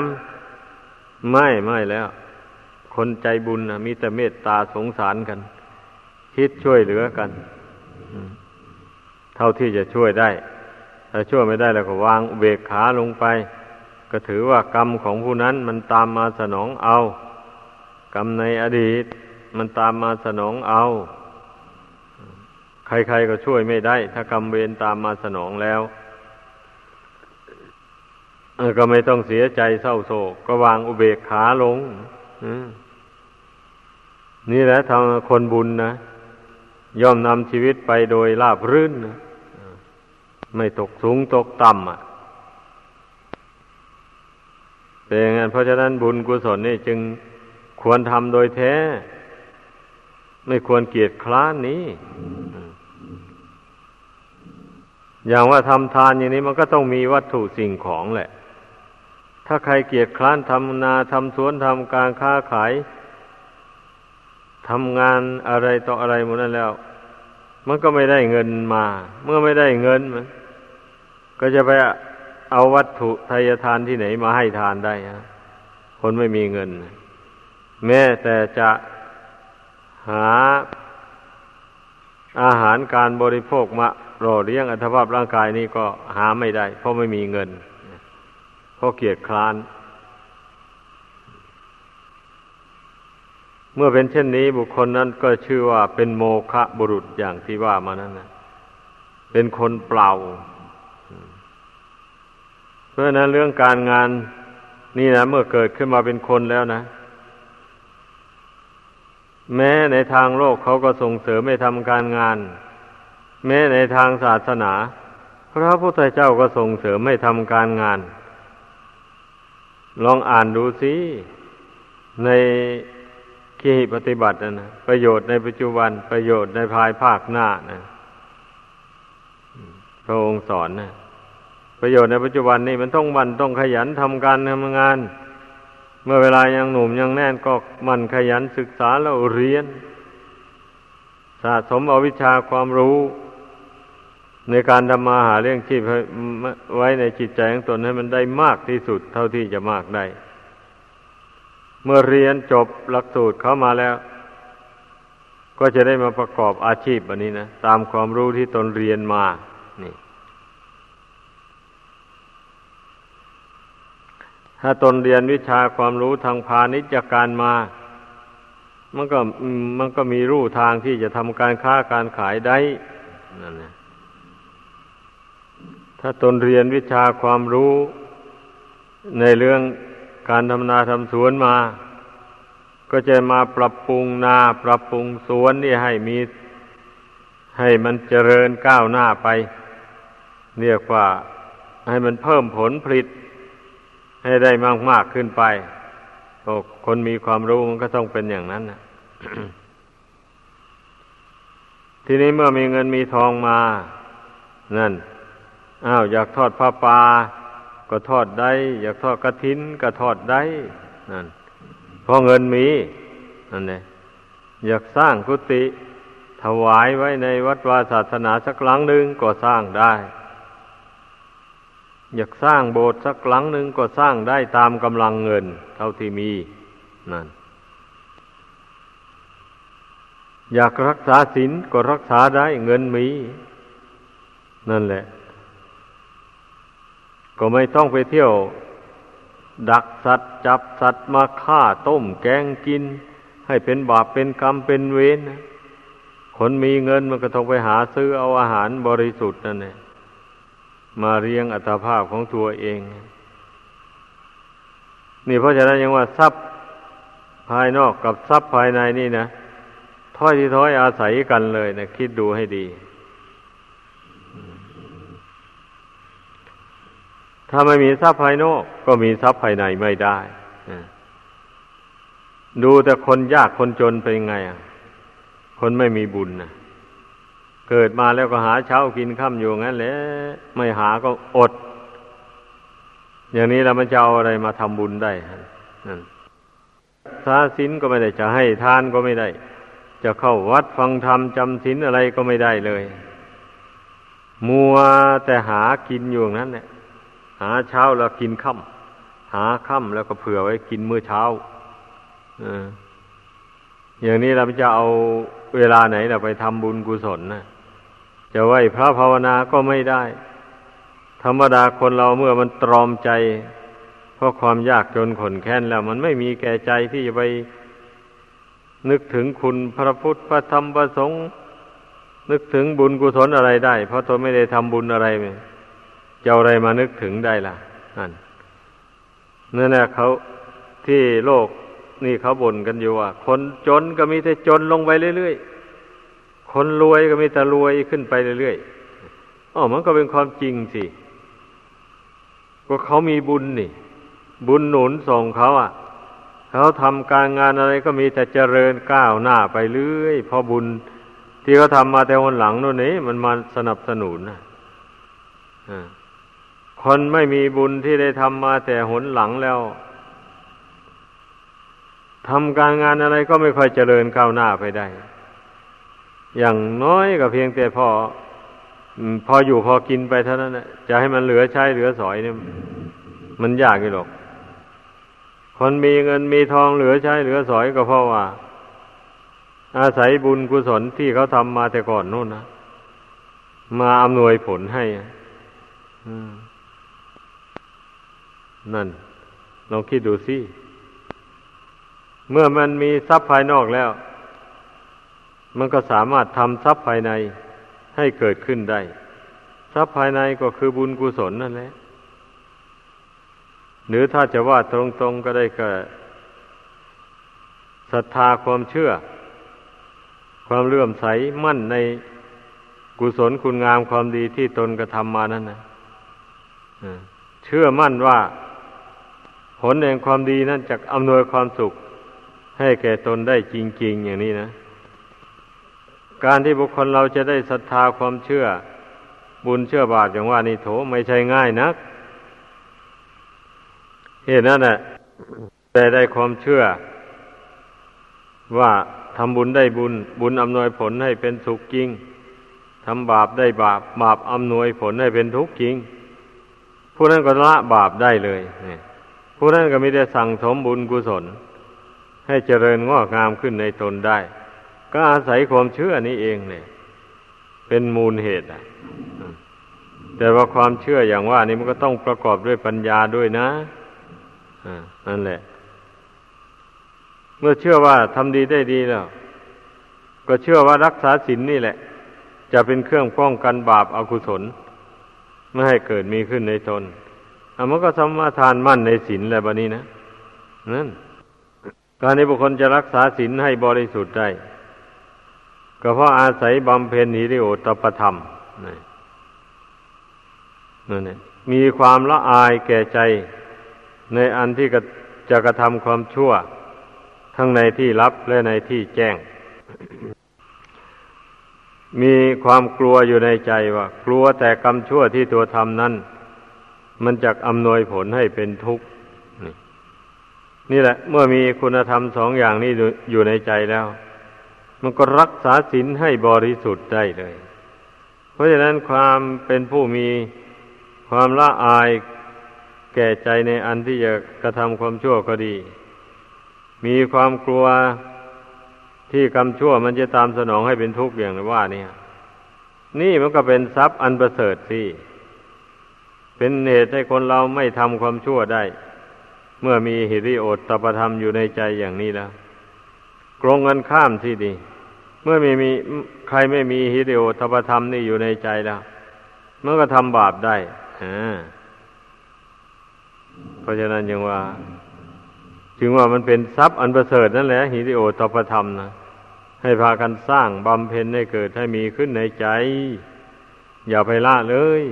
ำไม่ไม่แล้ว คนใจบุญนะมีแต่เมตตาสงสารกัน คิดช่วยเหลือกัน เท่าที่จะช่วยได้ ถ้าช่วยไม่ได้แล้วก็วางเบกขาลงไป ก็ถือว่ากรรมของผู้นั้นมันตามมาสนองเอา กรรมในอดีต มันตามมาสนองเอา ใครๆก็ช่วยไม่ได้ ถ้ากรรมเวรตามมาสนองแล้วก็ไม่ต้องเสียใจเศร้าโศก ก็วางอุเบกขาลงนี่แหละทำคนบุญนะ ย่อมนำชีวิตไปโดยราบรื่นนะไม่ตกสูงตกต่ำอะเป็นอย่างนั้นเพราะฉะนั้นบุญกุศลนี่จึงควรทำโดยแท้ ไม่ควรเกียจคร้านนี้ อย่างว่าทำทานอย่างนี้มันก็ต้องมีวัตถุสิ่งของแหละ ถ้าใครเกียจคร้านทำนาทำสวนทำการค้าขาย ทำงานอะไรต่ออะไรหมดนั้นแล้ว มันก็ไม่ได้เงินมา เมื่อไม่ได้เงินมัน ก็จะไปเอาวัตถุทายทานที่ไหนมาให้ทานได้ฮะคนไม่มีเงิน แม้แต่จะหาอาหารการบริโภคมาหล่อเลี้ยงอัตภาพร่างกายนี้ก็หาไม่ได้ เพราะไม่มีเงิน เพราะเกียจคร้าน เมื่อเป็นเช่นนี้บุคคลนั้นก็ชื่อว่าเป็นโมฆะบุรุษอย่างที่ว่ามานั้นนะเป็นคนเปล่า เพราะนั้นเรื่องการงานนี่นะเมื่อเกิดขึ้นมาเป็นคนแล้วนะ แม้ในทางโลกเขาก็ส่งเสริมให้ทำการงาน แม้ในทางศาสนา พระพุทธเจ้าก็ส่งเสริมให้ทำการงาน ลองอ่านดูสิใน ขีปฏิบัตินะประโยชน์ในปัจจุบันประโยชน์ในภายภาคหน้านะพระองค์สอนนะประโยชน์ในปัจจุบันนี่มันต้องมันต้องขยันทำการทำงาน เมื่อเวลายังหนุ่มยังแน่นก็มันขยันศึกษาแล้วเรียน สะสมเอาวิชาความรู้ ในการทำมาหาเรื่องชีพไว้ในจิตใจของตนให้มันได้มากที่สุด เท่าที่จะมากได้ เมื่อเรียนจบหลักสูตรเข้ามาแล้ว ก็จะได้มาประกอบอาชีพอันนี้นะตามความรู้ที่ตนเรียนมา นี่ ถ้าตนเรียนวิชาความรู้ทางพาณิชยการมา มันก็มันก็มีรูทางที่จะทำการค้าการขายได้นั่นนะถ้าตนเรียนวิชาความรู้ในเรื่อง การทำนาทำสวนมา ก็จะมาปรับปรุงนาปรับปรุงสวนนี่ให้มี ให้มันเจริญก้าวหน้าไป เรียกว่าให้มันเพิ่มผลผลิต ให้ได้มากมากขึ้นไปคนมีความรู้มันก็ต้องเป็นอย่างนั้นนะทีนี้เมื่อมีเงินมีทองมา นั่น อ้าวอยากทอดผ้าป่า ก็ทอดได้ อยากทอดกระถินก็ทอดได้นั่นเพราะเงินมีนั่นเองอยากสร้างกุฏิถวายไว้ในวัดวาศาสนาสักหลังหนึ่งก็สร้างได้ อยากสร้างโบสถ์สักหลังหนึ่งก็สร้างได้ตามกำลังเงิน เท่าที่มีนั่นอยากรักษาศีลก็รักษาได้เงินมี นั่นแหละ ก็ไม่ต้องไปเที่ยว ดักสัตว์จับสัตว์มาฆ่าต้มแกงกิน ให้เป็นบาปเป็นกรรมเป็นเวรนะคนมีเงินมันก็ต้องไปหาซื้อเอาอาหารบริสุทธิ์นั่นแหละมาเรียงอัตภาพของตัวเอง นี่เพราะฉะนั้นยังว่าทรัพย์ภายนอกกับทรัพย์ภายในนี่นะถ้อยที่ถ้อยอาศัยกันเลยนะคิดดูให้ดี ถ้าไม่มีทรัพย์ภายนอก ก็มีทรัพย์ภายในไม่ได้ดูแต่คนยากคนจนเป็นไงอะ คนไม่มีบุญนะเกิดมาแล้วก็หาเช้ากินข้ามอยู่งั้นแหละไม่หาก็อด อย่างนี้เรามันจะเอาอะไรมาทำบุญได้นั่นทาสินก็ไม่ได้จะให้ทานก็ไม่ได้ จะเข้าวัดฟังธรรมจำสินอะไรก็ไม่ได้เลย มัวแต่หากินอยู่นั้นเนี่ยาเช้าแล้วกินค่ำหาค่ำแล้วก็เผื่อไว้กินมื้อเช้าอย่างนี้เราจะเอาเวลาไหนเราไปทำบุญกุศลนะจะไหวพระภาวนาก็ไม่ได้ ธรรมดาคนเราเมื่อมันตรอมใจ เพราะความยากจนขนแค้นแล้ว มันไม่มีแก่ใจที่จะไปนึกถึงคุณพระพุทธพระธรรมพระสงฆ์นึกถึงบุญกุศลอะไรได้ เพราะตนไม่ได้ทำบุญอะไรเลย จะอะไรมานึกถึงได้ล่ะนั่นนั่นแหละเขาที่โลกนี่เขาบ่นกันอยู่ว่าคนจนก็มีแต่จนลงไปเรื่อยๆ คนรวยก็มีแต่รวยขึ้นไปเรื่อยๆอ๋อมันก็เป็นความจริงสิก็เขามีบุญนี่ บุญหนุนส่งเขาอะเขาทำการงานอะไรก็มีแต่เจริญก้าวหน้าไปเรื่อยเพราะบุญที่เขาทำมาแต่วันหลังโน่นนี่มันมาสนับสนุนนะ คนไม่มีบุญที่ได้ทำมาแต่หนหลังแล้วทำการงานอะไรก็ไม่ค่อยเจริญก้าวหน้าไปได้ อย่างน้อยก็เพียงแต่พอพออยู่พอกินไปเท่านั้นจะให้มันเหลือใช้เหลือสอยเนี่ยมันยากอยู่หรอก คนมีเงินมีทองเหลือใช้เหลือสอยก็เพราะว่า อาศัยบุญกุศลที่เขาทำมาแต่ก่อนนู่นนะมาอำนวยผลให้ นั่นลองคิดดูสิเมื่อมันมีทรัพย์ภายนอกแล้ว มันก็สามารถทำทรัพย์ภายในให้เกิดขึ้นได้ ทรัพย์ภายในก็คือบุญกุศลนั่นแหละหรือถ้าจะว่าตรงๆก็ได้ก็ศรัทธาความเชื่อ ความเลื่อมใสมั่นในกุศลคุณงามความดีที่ตนกระทำมานั่นนะเชื่อมั่นว่า ลแห่งความดีนั้นจะอำนวยความสุขให้แก่ตนได้จริง ๆ อย่างนี้นะ การที่บุคคลเราจะได้ศรัทธาความเชื่อ บุญเชื่อบาปอย่างว่านี่โถไม่ใช่ง่ายนัก เหตุนั้นแหละแต่ได้ความเชื่อ ว่าทำบุญได้บุญ บุญอำนวยผลให้เป็นสุขจริงทำบาปได้บาปบาปอำนวยผลให้เป็นทุกข์จริงผู้นั้นก็ละบาปได้เลย ผู้นั้นก็มีแต่สั่งสมบุญกุศล ให้เจริญงอกงามขึ้นในตนได้ ก็อาศัยความเชื่อนี้เองเนี่ย เป็นมูลเหตุอะแต่ว่าความเชื่ออย่างว่านี้มันก็ต้องประกอบด้วยปัญญาด้วยนะอ่านั่นแหละ เมื่อเชื่อว่าทำดีได้ดีแล้ว ก็เชื่อว่ารักษาศีลนนี่แหละ จะเป็นเครื่องป้องกันบาปอากุศล ไม่ให้เกิดมีขึ้นในตน มันก็สมาทานมั่นในศีลแล้วบะนี้นะนั่นการที่บุคคลจะรักษาศีลให้บริสุทธิ์ได้ ก็เพราะอาศัยบำเพ็ญหิริโอตปธรรมนั่นเองมีความละอายแก่ใจ ในอันที่จะกระทำความชั่ว ทั้งในที่ลับและในที่แจ้ง มีความกลัวอยู่ในใจว่า กลัวแต่กรรมชั่วที่ตัวทำนั้น มันจะอำนวยผลให้เป็นทุกข์นี่แหละ เมื่อมีคุณธรรมสองอย่างนี้อยู่ในใจแล้ว มันก็รักษาศีลให้บริสุทธิ์ได้เลย เพราะฉะนั้นความเป็นผู้มีความละอายแก่ใจในอันที่จะกระทำความชั่วก็ดี มีความกลัวที่กรรมชั่วมันจะตามสนองให้เป็นทุกข์อย่างว่าเนี่ยนี่มันก็เป็นทรัพย์อันประเสริฐสิ เป็นเหตุให้คนเราไม่ทำความชั่วได้ เมื่อมีหิริโอตตปธรรมอยู่ในใจอย่างนี้แล้วกรงกันข้ามที่ดี เมื่อไม่มีใครไม่มีหิริโอตตปธรรมนี่อยู่ในใจแล้วมันก็ทำบาปได้เพราะฉะนั้นยังว่าจึงว่ามันเป็นทรัพย์อันประเสริฐนั่นแหละหิริโอตตปธรรมนะให้พากันสร้างบำเพ็ญให้เกิดให้มีขึ้นในใจ อย่าไปละเลย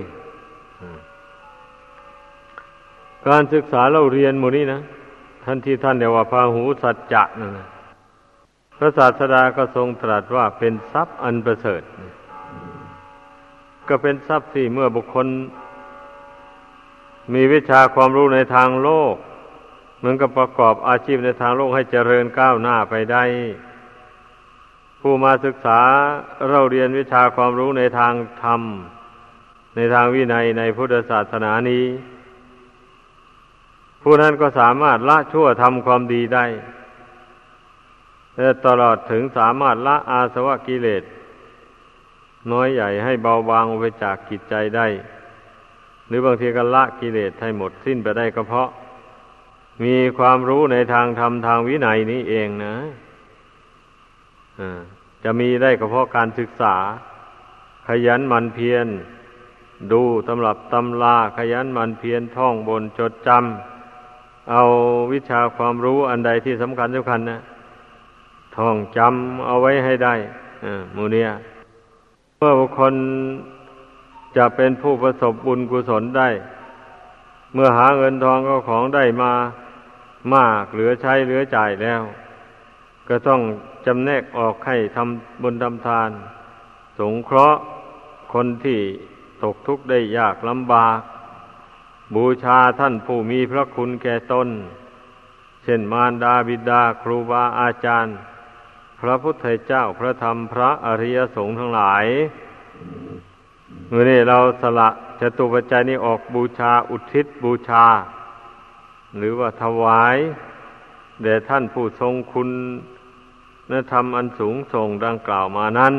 การศึกษาเราเรียนหมดนี้นะท่านที่ท่านเรียกว่าพาหูสัจจะนั่นนะพระศาสดาก็ทรงตรัสว่าเป็นทรัพย์อันประเสริฐ ก็เป็นทรัพย์ที่เมื่อบุคคล มีวิชาความรู้ในทางโลกเหมือนกับประกอบอาชีพในทางโลกให้เจริญก้าวหน้าไปได้ ผู้มาศึกษาเราเรียนวิชาความรู้ในทางธรรม ในทางวินัยในพุทธศาสนานี้ ผู้นั้นก็สามารถละชั่วทำความดีได้และตลอดถึงสามารถละอาสวะกิเลส น้อยใหญ่ให้เบาบางไปจากกิจใจได้ หรือบางทีก็ละกิเลสให้หมดสิ้นไปได้ก็เพราะ มีความรู้ในทางธรรมทางวินัยนี้เองนะะจะมีได้ก็เพราะการศึกษา ขยันมันเพียรดูตำรับตำลาขยันมันเพียรท่องบนจดจำ เอาวิชาความรู้อันใดที่สำคัญสำคัญนะท่องจำเอาไว้ให้ได้มูเนียเมื่อบุคคลจะเป็นผู้ประสบบุญกุศลได้ เมื่อหาเงินทองก็ของได้มามากเหลือใช้เหลือจ่ายแล้ว ก็ต้องจำแนกออกให้ทำบุญทำทาน สงเคราะห์คนที่ตกทุกข์ได้ยากลำบาก บูชาท่านผู้มีพระคุณแก่ตน เช่นมารดาบิดาครูบาอาจารย์ พระพุทธเจ้าพระธรรมพระอริยสงฆ์ทั้งหลายเมื่อนี้เราสละจตุปัจจัยนี้ออกบูชาอุทิศบูชา หรือว่าถวายแด่ท่านผู้ทรงคุณนธรรมอันสูงส่งดังกล่าวมานั้น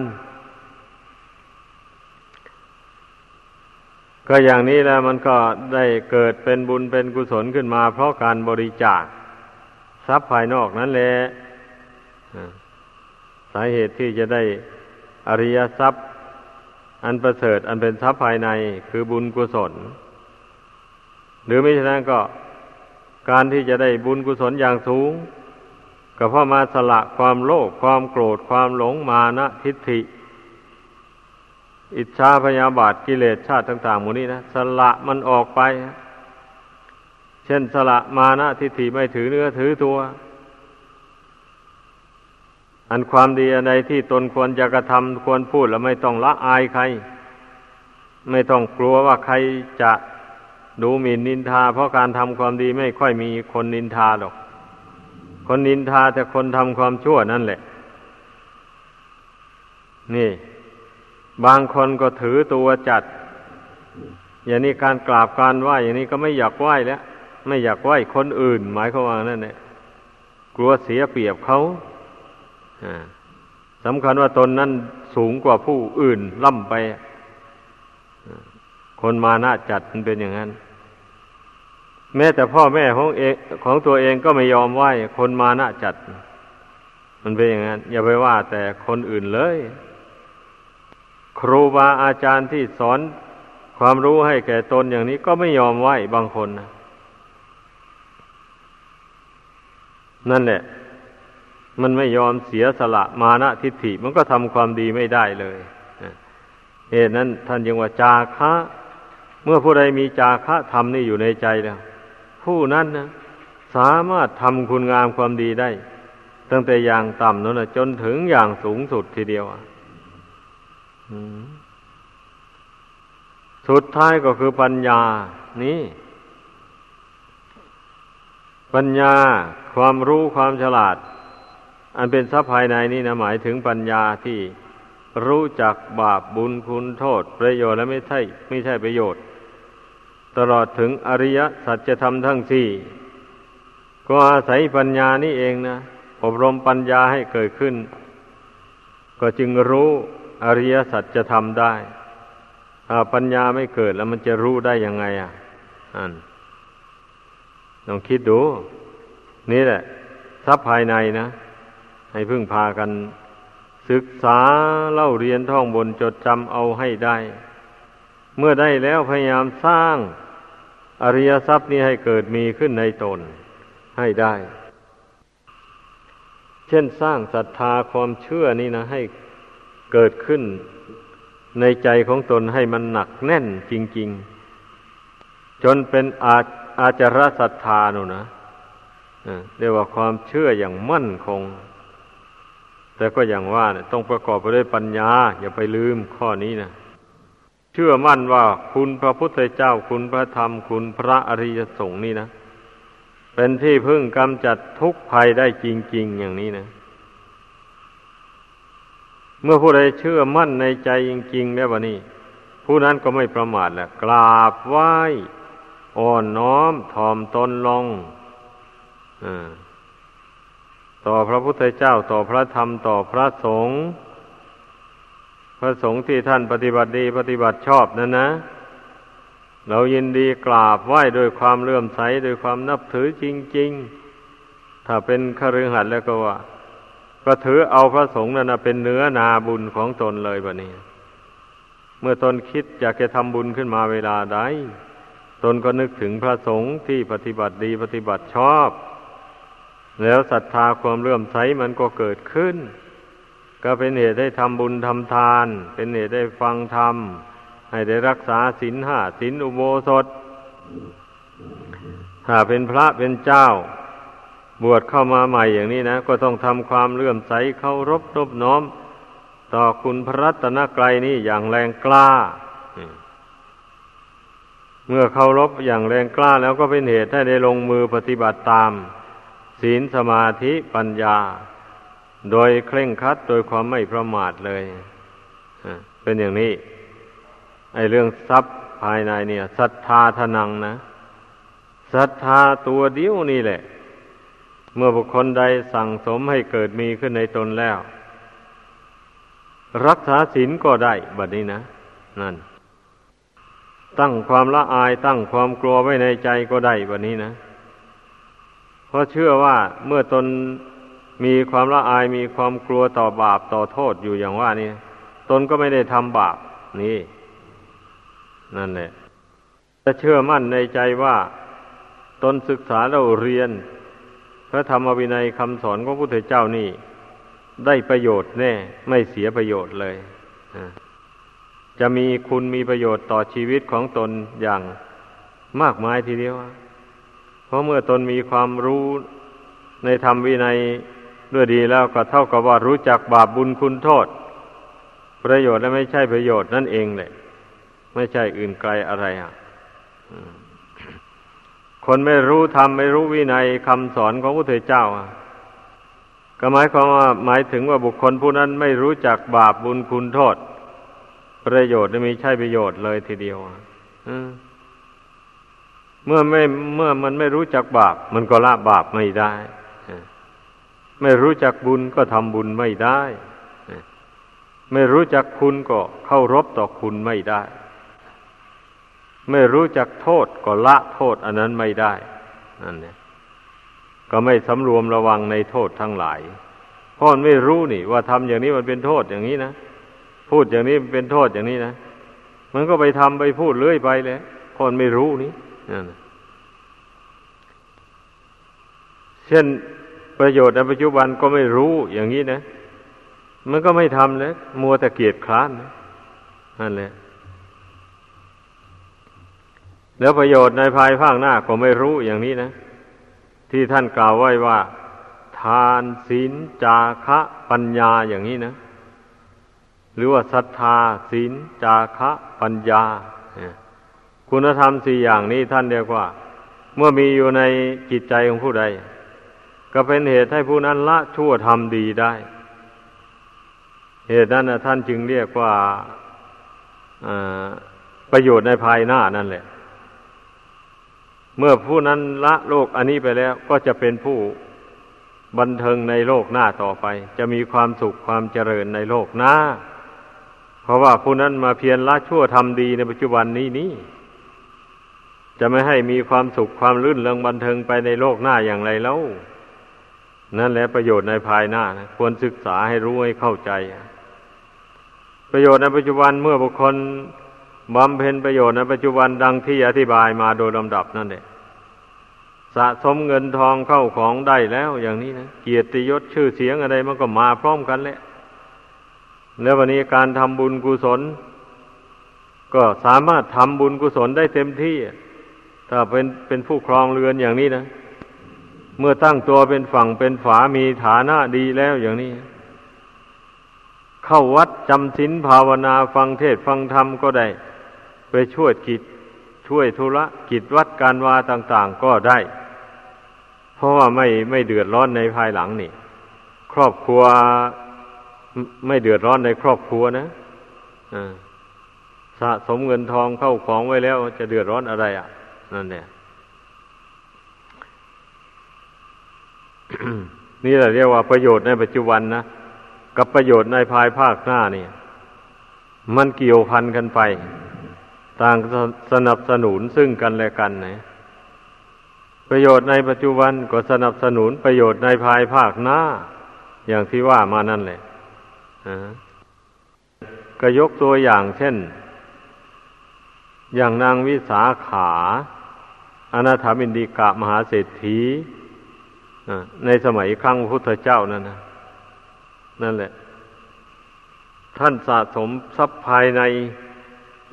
ก็อย่างนี้แล้วมันก็ได้เกิดเป็นบุญเป็นกุศลขึ้นมา เพราะการบริจาคทรัพย์ภายนอกนั้นแหละสาเหตุที่จะได้อริยทรัพย์ อันประเสริฐอันเป็นทรัพย์ภายในคือบุญกุศล หรือไม่ฉะนั้นก็การที่จะได้บุญกุศลอย่างสูง ก็เพราะมาสละความโลภความโกรธความหลงมานะทิฏฐิ อิจฉาพยาบาทกิเลสชาติต่างๆหมดนี้นะสละมันออกไป เช่นสละมานะทิฏฐิไม่ถือเนื้อถือตัว อันความดีอะไรที่ตนควรจะกระทำควรพูดแล้วไม่ต้องละอายใคร ไม่ต้องกลัวว่าใครจะดูหมิ่นนินทา เพราะการทำความดีไม่ค่อยมีคนนินทาหรอก คนนินทาแต่คนทำความชั่วนั่นแหละ นี่ บางคนก็ถือตัวจัด อย่างนี้การกราบการไหว้อย่างนี้ก็ไม่อยากไหว้แล้ว ไม่อยากไหว้คนอื่น หมายความว่านั่นแหละกลัวเสียเปรียบเขาสำคัญว่าตนนั้นสูงกว่าผู้อื่นล่ำไปคนมาน่าจัดมันเป็นอย่างนั้น แม้แต่พ่อแม่ของเองของตัวเองก็ไม่ยอมไหว้คนมาน่าจัด มันเป็นอย่างนั้น อย่าไปว่าแต่คนอื่นเลย ครูบาอาจารย์ที่สอนความรู้ให้แก่ตนอย่างนี้ก็ไม่ยอมไหวบางคนนะนั่นแหละ มันไม่ยอมเสียสละมานะทิฏฐิมันก็ทำความดีไม่ได้เลยเหตุนั้นท่านยังว่าจาคะ เมื่อผู้ใดมีจาคะธรรมนี่อยู่ในใจแล้ว ผู้นั้นนะสามารถทำคุณงามความดีได้ ตั้งแต่อย่างต่ำนั้นนะจนถึงอย่างสูงสุดทีเดียวอะ สุดท้ายก็คือปัญญา นี่ ปัญญาความรู้ความฉลาด อันเป็นทรัพย์ภายในนี่นะหมายถึงปัญญาที่รู้จักบาปบุญคุณโทษ ประโยชน์และไม่ใช่ไม่ใช่ประโยชน์ ตลอดถึงอริยสัจธรรมทั้งสี่ก็อาศัยปัญญานี่เองนะอบรมปัญญาให้เกิดขึ้น ก็จึงรู้ อริยสัจจะทำได้ ถ้าปัญญาไม่เกิดแล้วมันจะรู้ได้ยังไง อะอันลองคิดดู นี่แหละทรัพย์ภายในนะ ให้พึ่งพากัน ศึกษาเล่าเรียนท่องบนจดจำเอาให้ได้ เมื่อได้แล้วพยายามสร้าง อริยทรัพย์นี้ให้เกิดมีขึ้นในตนให้ได้ เช่นสร้างศรัทธาความเชื่อนี่นะ ให้ เกิดขึ้นในใจของตนให้มันหนักแน่นจริง ๆ จนเป็นอาอาจารศรัทธานุนะเรียกว่าความเชื่ออย่างมั่นคง แต่ก็อย่างว่าเนี่ยต้องประกอบไปด้วยปัญญา อย่าไปลืมข้อนี้นะเชื่อมั่นว่าคุณพระพุทธเจ้าคุณพระธรรม คุณพระอริยสงฆ์นี่นะ เป็นที่พึ่งกำจัดทุกภัยได้จริง ๆ อย่างนี้นะ เมื่อผู้ใดเชื่อมั่นในใจจริงๆแล้ววะนี่ผู้นั้นก็ไม่ประมาทแหละกราบไหว้อ่อนน้อมถ่อมตนลงต่อพระพุทธเจ้าต่อพระธรรมต่อพระสงฆ์พระสงฆ์ที่ท่านปฏิบัติดีปฏิบัติชอบนั่นนะ เรายินดีกราบไหว้โดยความเลื่อมใสโดยความนับถือจริง ๆ ถ้าเป็นคฤหัสถ์แล้วก็ว่า ก็ถือเอาพระสงฆ์นั่นเป็นเนื้อนาบุญของตนเลยบะนี้ เมื่อตนคิดอยากจะทำบุญขึ้นมาเวลาใดตนก็นึกถึงพระสงฆ์ที่ปฏิบัติดีปฏิบัติชอบ แล้วศรัทธาความเลื่อมใสมันก็เกิดขึ้น ก็เป็นเหตุได้ทำบุญทำทาน เป็นเหตุได้ฟังธรรม ให้ได้รักษาศีลห้าศีลอุโบสถ ถ้าเป็นพระเป็นเจ้า บวชเข้ามาใหม่อย่างนี้นะ ก็ต้องทำความเลื่อมใสเคารพนบน้อม ต่อคุณพระรัตนกรัยนี่อย่างแรงกล้า เมื่อเคารพอย่างแรงกล้าแล้วก็เป็นเหตุให้ได้ลงมือปฏิบัติตาม ศีลสมาธิปัญญา โดยเคร่งครัดโดยความไม่ประมาทเลยเป็นอย่างนี้ ไอเรื่องทรัพย์ภายในเนี่ยศรัทธาทนังนะศรัทธาตัวเดียวนี่แหละ เมื่อบุคคลใดสั่งสมให้เกิดมีขึ้นในตนแล้ว รักษาศีลก็ได้บัดนี้นะ นั่น ตั้งความละอายตั้งความกลัวไว้ในใจก็ได้วันนี้นะ เพราะเชื่อว่าเมื่อตนมีความละอายมีความกลัวต่อบาปต่อโทษอยู่อย่างว่านี่ตนก็ไม่ได้ทำบาปนี่ นั่นแหละจะเชื่อมั่นในใจว่า ตนศึกษาเราเรียน ระธรรมวินัยคำสอนของพระพุทธเจ้านี่ ได้ประโยชน์แน่ ไม่เสียประโยชน์เลย จะมีคุณมีประโยชน์ต่อชีวิตของตนอย่างมากมายทีเดียว เพราะเมื่อตนมีความรู้ในธรรมวินัยด้วยดีแล้วก็เท่ากับว่ารู้จักบาปบุญคุณโทษ ประโยชน์และไม่ใช่ประโยชน์นั่นเองเลยไม่ใช่อื่นไกลอะไรอะ คนไม่รู้ธรรมไม่รู้วินัยคำสอนของพระพุทธเจ้าก็หมายความว่าหมายถึงว่าบุคคลผู้นั้นไม่รู้จักบาปบุญคุณโทษ ประโยชน์ไม่ใช่ประโยชน์เลยทีเดียวเมื่อไม่เมื่อมันไม่รู้จักบาป มันก็ละบาปไม่ได้ไม่รู้จักบุญก็ทำบุญไม่ได้ ไม่รู้จักคุณก็เข้ารบต่อคุณไม่ได้ ไม่รู้จักโทษก็ละโทษอันนั้นไม่ได้นั่นเนี่ยก็ไม่สำรวมระวังในโทษทั้งหลายเพราะไม่รู้นี่ ว่าทำอย่างนี้มันเป็นโทษอย่างนี้นะพูดอย่างนี้เป็นโทษอย่างนี้นะมันก็ไปทำไปพูดเลื่อยไปเลยคนไม่รู้นี่นั่นเช่นประโยชน์ในปัจจุบันก็ไม่รู้อย่างนี้นะ มันก็ไม่ทำเลยมัวแต่เกียดคร้านนั่นแหละ แล้วประโยชน์ในภายภาคหน้าก็ไม่รู้อย่างนี้นะ ที่ท่านกล่าวไว้ว่า ทานศีลจาคะปัญญาอย่างนี้นะ หรือว่าศรัทธาศีลจาคะปัญญา คุณธรรมสี่อย่างนี้ท่านเรียกว่า เมื่อมีอยู่ในจิตใจของผู้ใด ก็เป็นเหตุให้ผู้นั้นละชั่วทำดีได้ เหตุนั้นท่านจึงเรียกว่าประโยชน์ในภายหน้านั่นแหละ เมื่อผู้นั้นละโลกอันนี้ไปแล้ว ก็จะเป็นผู้บันเทิงในโลกหน้าต่อไป จะมีความสุขความเจริญในโลกหน้า เพราะว่าผู้นั้นมาเพียรละชั่วทำดีในปัจจุบันนี้นี้จะไม่ให้มีความสุขความลื่นเริงบันเทิงไปในโลกหน้าอย่างไรแล้ว นั่นแหละประโยชน์ในภายหน้านะควรศึกษาให้รู้ให้เข้าใจ ประโยชน์ในปัจจุบันเมื่อบุคคล บำเพ็ญประโยชน์ในปัจจุบันดังที่อธิบายมาโดยลำดับนั่นแหละสะสมเงินทองเข้าของได้แล้วอย่างนี้นะเกียรติยศชื่อเสียงอะไรมันก็มาพร้อมกันแหละแล้ววันนี้การทำบุญกุศล ก็สามารถทำบุญกุศลได้เต็มที่ ถ้าเป็นเป็นผู้ครองเรือนอย่างนี้นะเมื่อตั้งตัวเป็นฝั่งเป็นฝามีฐานะดีแล้วอย่างนี้ เข้าวัดจำศีลภาวนาฟังเทศฟังธรรมก็ได้ ไปช่วยกิจช่วยธุระกิจวัดการวาต่าง ๆ ก็ได้ เพราะว่าไม่ไม่เดือดร้อนในภายหลังนี่ ครอบครัวไม่เดือดร้อนในครอบครัวนะสะสมเงินทองเข้าของไว้แล้ว จะเดือดร้อนอะไรอะ นั่นเนี่ยนี่แหละเรียกว่าประโยชน์ในปัจจุบันนะกับประโยชน์ในภายภาคหน้านี่มันเกี่ยวพันกันไป ต่างสนับสนุนซึ่งกันและกันนะประโยชน์ในปัจจุบันก็สนับสนุนประโยชน์ในภายภาคหน้า อย่างที่ว่ามานั่นแหละก็ยกตัวอย่างเช่น อย่างนางวิสาขาอนาถามินดีกะมหาเศรษฐีในสมัยครั้งพุทธเจ้านั่นนะนั่นแหละ ท่านสะสมทรัพย์ภายใน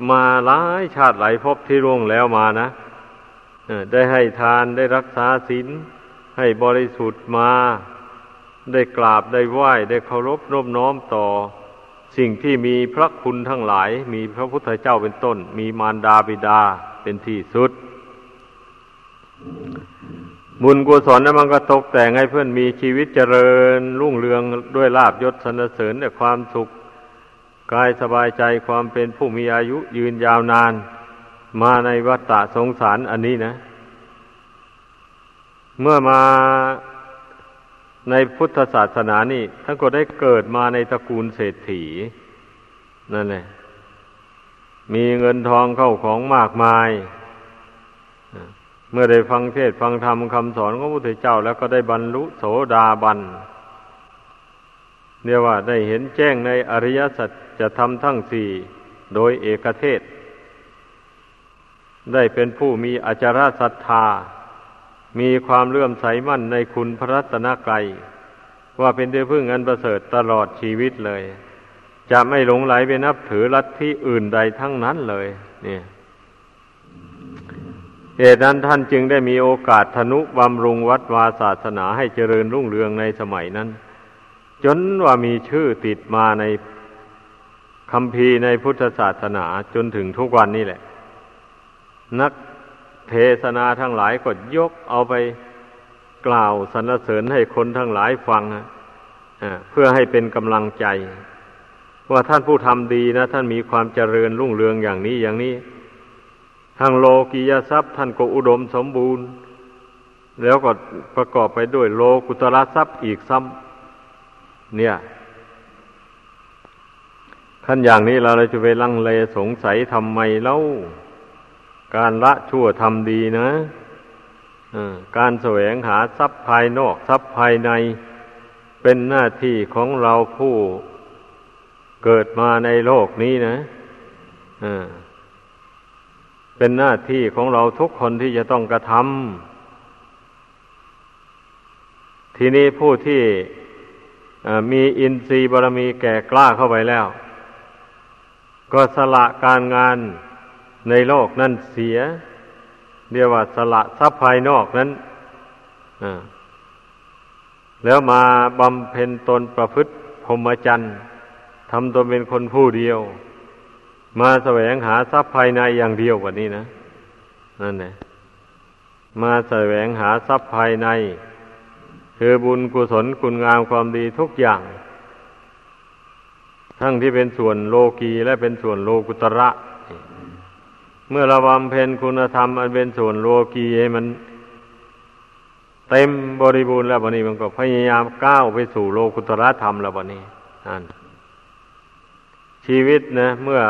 มาหลายชาติหลายภพที่ร่วงแล้วมานะได้ให้ทานได้รักษาศีลให้บริสุทธิ์มา ได้กราบได้ไหว้ได้เคารพนบน้อมต่อ สิ่งที่มีพระคุณทั้งหลาย มีพระพุทธเจ้าเป็นต้น มีมารดาบิดาเป็นที่สุด บุญกุศลนั้นมันก็ตกแต่งให้เพื่อนมีชีวิตเจริญ รุ่งเรืองด้วยลาบยศสนเสริญด้วยความสุข กายสบายใจความเป็นผู้มีอายุยืนยาวนาน มาในวัฏฏะสงสารอันนี้นะ เมื่อมาในพุทธศาสนานี่ท่านก็ได้เกิดมาในตระกูลเศรษฐีนั่นแหละมีเงินทองเข้าของมากมาย เมื่อได้ฟังเทศฟังธรรมคำสอนของพระพุทธเจ้า แล้วก็ได้บรรลุโสดาบันเรียกว่าได้เห็นแจ้งในอริยสัจ จะทำทั้งสี่โดยเอกเทศ ได้เป็นผู้มีอจารศรัทธา มีความเลื่อมใสมั่นในคุณพระรัตนกรัยว่าเป็นที่พึ่งอันประเสริฐตลอดชีวิตเลย จะไม่หลงไหลไปนับถือลัทธิอื่นใดทั้งนั้นเลย เนี่ยเหตุนั้นท่านจึงได้มีโอกาสธนุบำรุงวัดวาศาสนาให้เจริญรุ่งเรืองในสมัยนั้น จนว่ามีชื่อติดมาใน คำพีในพุทธศาสนาจนถึงทุกวันนี้แหละ นักเทศนาทั้งหลายก็ยกเอาไปกล่าวสรรเสริญให้คนทั้งหลายฟังเพื่อให้เป็นกำลังใจ ว่าท่านผู้ทำดีนะ ท่านมีความเจริญรุ่งเรืองอย่างนี้อย่างนี้ ทางโลกียทรัพย์ท่านก็อุดมสมบูรณ์ แล้วก็ประกอบไปด้วยโลกุตระทรัพย์อีกซ้ำเนี่ย ขั้นอย่างนี้เราจะไปลังเลสงสัยทำไมเล่า การละชั่วทำดีนะการแสวงหาทรัพย์ภายนอกทรัพย์ภายใน เป็นหน้าที่ของเราผู้เกิดมาในโลกนี้นะเป็นหน้าที่ของเราทุกคนที่จะต้องกระทำทีนี้ผู้ที่มีอินทรีย์บารมีแก่กล้าเข้าไปแล้ว ก็สละการงานในโลกนั่นเสีย เรียกว่าสละทรัพย์ภายนอกนั้นแล้วมาบำเพ็ญตนประพฤติพรหมจรรย์ทำตนเป็นคนผู้เดียว มาแสวงหาทรัพย์ภายในอย่างเดียวกว่านี้นะนั่นแหละมาแสวงหาทรัพย์ภายใน คือบุญกุศลคุณงามความดีทุกอย่าง ทั้งที่เป็นส่วนโลกีและเป็นส่วนโลกุตระ เมื่อราบำเพ็ญคุณธรรม อันเป็นส่วนโลกีให้มันเต็มบริบูรณ์แล้ววันนี้มันก็พยายามก้าวไปสู่โลกุตระธรรมแล้ววันนี้นั่นชีวิตนะ เมื่อ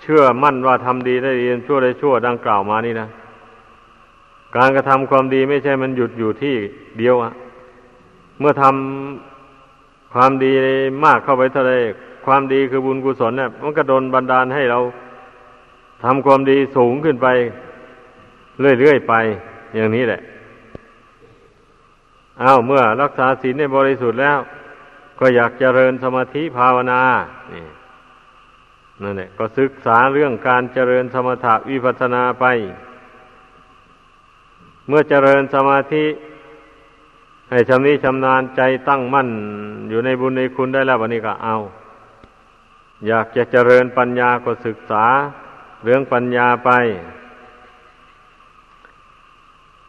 เชื่อมั่นว่าทำดีได้ดีชั่วได้ชั่วดังกล่าวมานี่นะการกระทำความดีไม่ใช่มันหยุดอยู่ที่เดียวอะเมื่อทำ ความดีมากเข้าไปเท่าไรความดีคือบุญกุศลเนี่ยมันก็โดนบันดาลให้เราทำความดีสูงขึ้นไป เรื่อยๆไป อย่างนี้แหละอ้าวเมื่อรักษาศีลในบริสุทธิ์แล้ว ก็อยากเจริญสมาธิภาวนานี่นั่นแหละก็ศึกษาเรื่องการเจริญสมถะวิปัสนาไป เมื่อเจริญสมาธิ ให้ชำนิชำนาญใจตั้งมั่น อยู่ในบุญในคุณได้แล้ววันนี้ก็เอา อยากจะเจริญปัญญาก็ศึกษา เรื่องปัญญาไป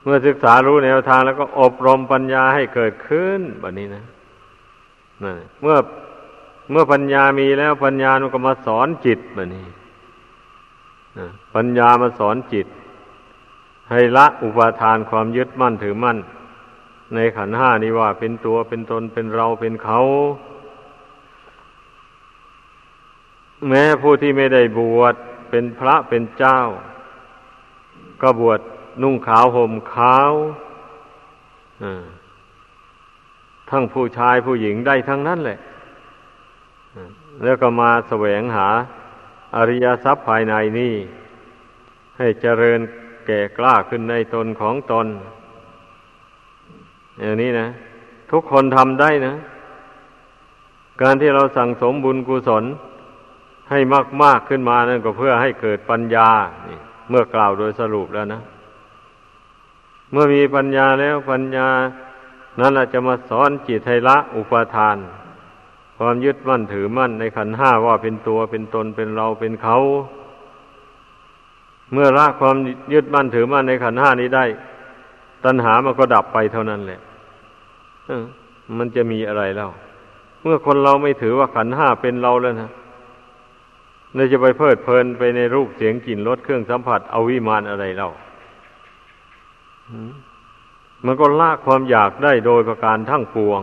เมื่อศึกษารู้แนวทางแล้วก็อบรมปัญญาให้เกิดขึ้นแบบนี้นะนเมื่อเมื่อปัญญามีแล้วปัญญามันก็มาสอนจิตแบบนี้นะปัญญามาสอนจิต ให้ละอุปาทานความยึดมั่นถือมั่น ในขันห้านี้ว่าเป็นตัวเป็นตนเป็นเราเป็นเขา แม้ผู้ที่ไม่ได้บวชเป็นพระเป็นเจ้า ก็บวชนุ่งขาวห่มขาวทั้งผู้ชายผู้หญิงได้ทั้งนั้นแหละแล้วก็มาแสวงหาอริยทรัพย์ภายในนี่ ให้เจริญแก่กล้าขึ้นในตนของตน อย่างนี้นะ ทุกคนทำได้นะ การที่เราสั่งสมบุญกุศลให้มาก ๆ ขึ้นมานั่นก็เพื่อให้เกิดปัญญาเมื่อกล่าวโดยสรุปแล้วนะ เมื่อมีปัญญาแล้วปัญญา นั้นจะมาสอนจิตให้ละอุปาทาน ความยึดมั่นถือมั่นในขันห้าว่าเป็นตัวเป็นตนเป็นเราเป็นเขา เมื่อละความยึดมั่นถือมั่นในขันห้านี้ได้ ตัณหามันก็ดับไปเท่านั้นแหละ มันจะมีอะไรแล้วเมื่อคนเราไม่ถือว่าขันห้าเป็นเราแล้วนะเราจะไปเพลิดเพลินไปในรูปเสียงกลิ่นรสเครื่องสัมผัสเอาวิมานอะไรเล่ามันก็ละความอยากได้โดยประการทั้งปวง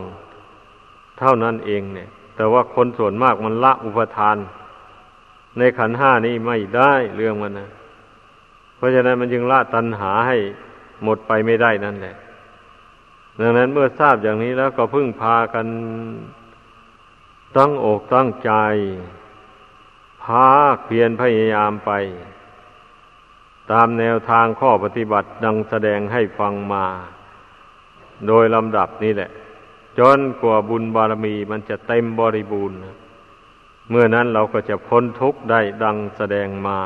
เท่านั้นเองเนี่ย แต่ว่าคนส่วนมากมันละอุปทาน ในขันห้านี้ไม่ได้เรื่องมันนะเพราะฉะนั้นมันจึงละตัณหาให้หมดไปไม่ได้นั่นแหละ ดังนั้นเมื่อทราบอย่างนี้แล้วก็พึ่งพากันตั้งอกตั้งใจ พาเพียรพยายามไป ตามแนวทางข้อปฏิบัติดังแสดงให้ฟังมา โดยลำดับนี้แหละ จนกว่าบุญบารมีมันจะเต็มบริบูรณ์ เมื่อนั้นเราก็จะพ้นทุกข์ได้ดังแสดงมา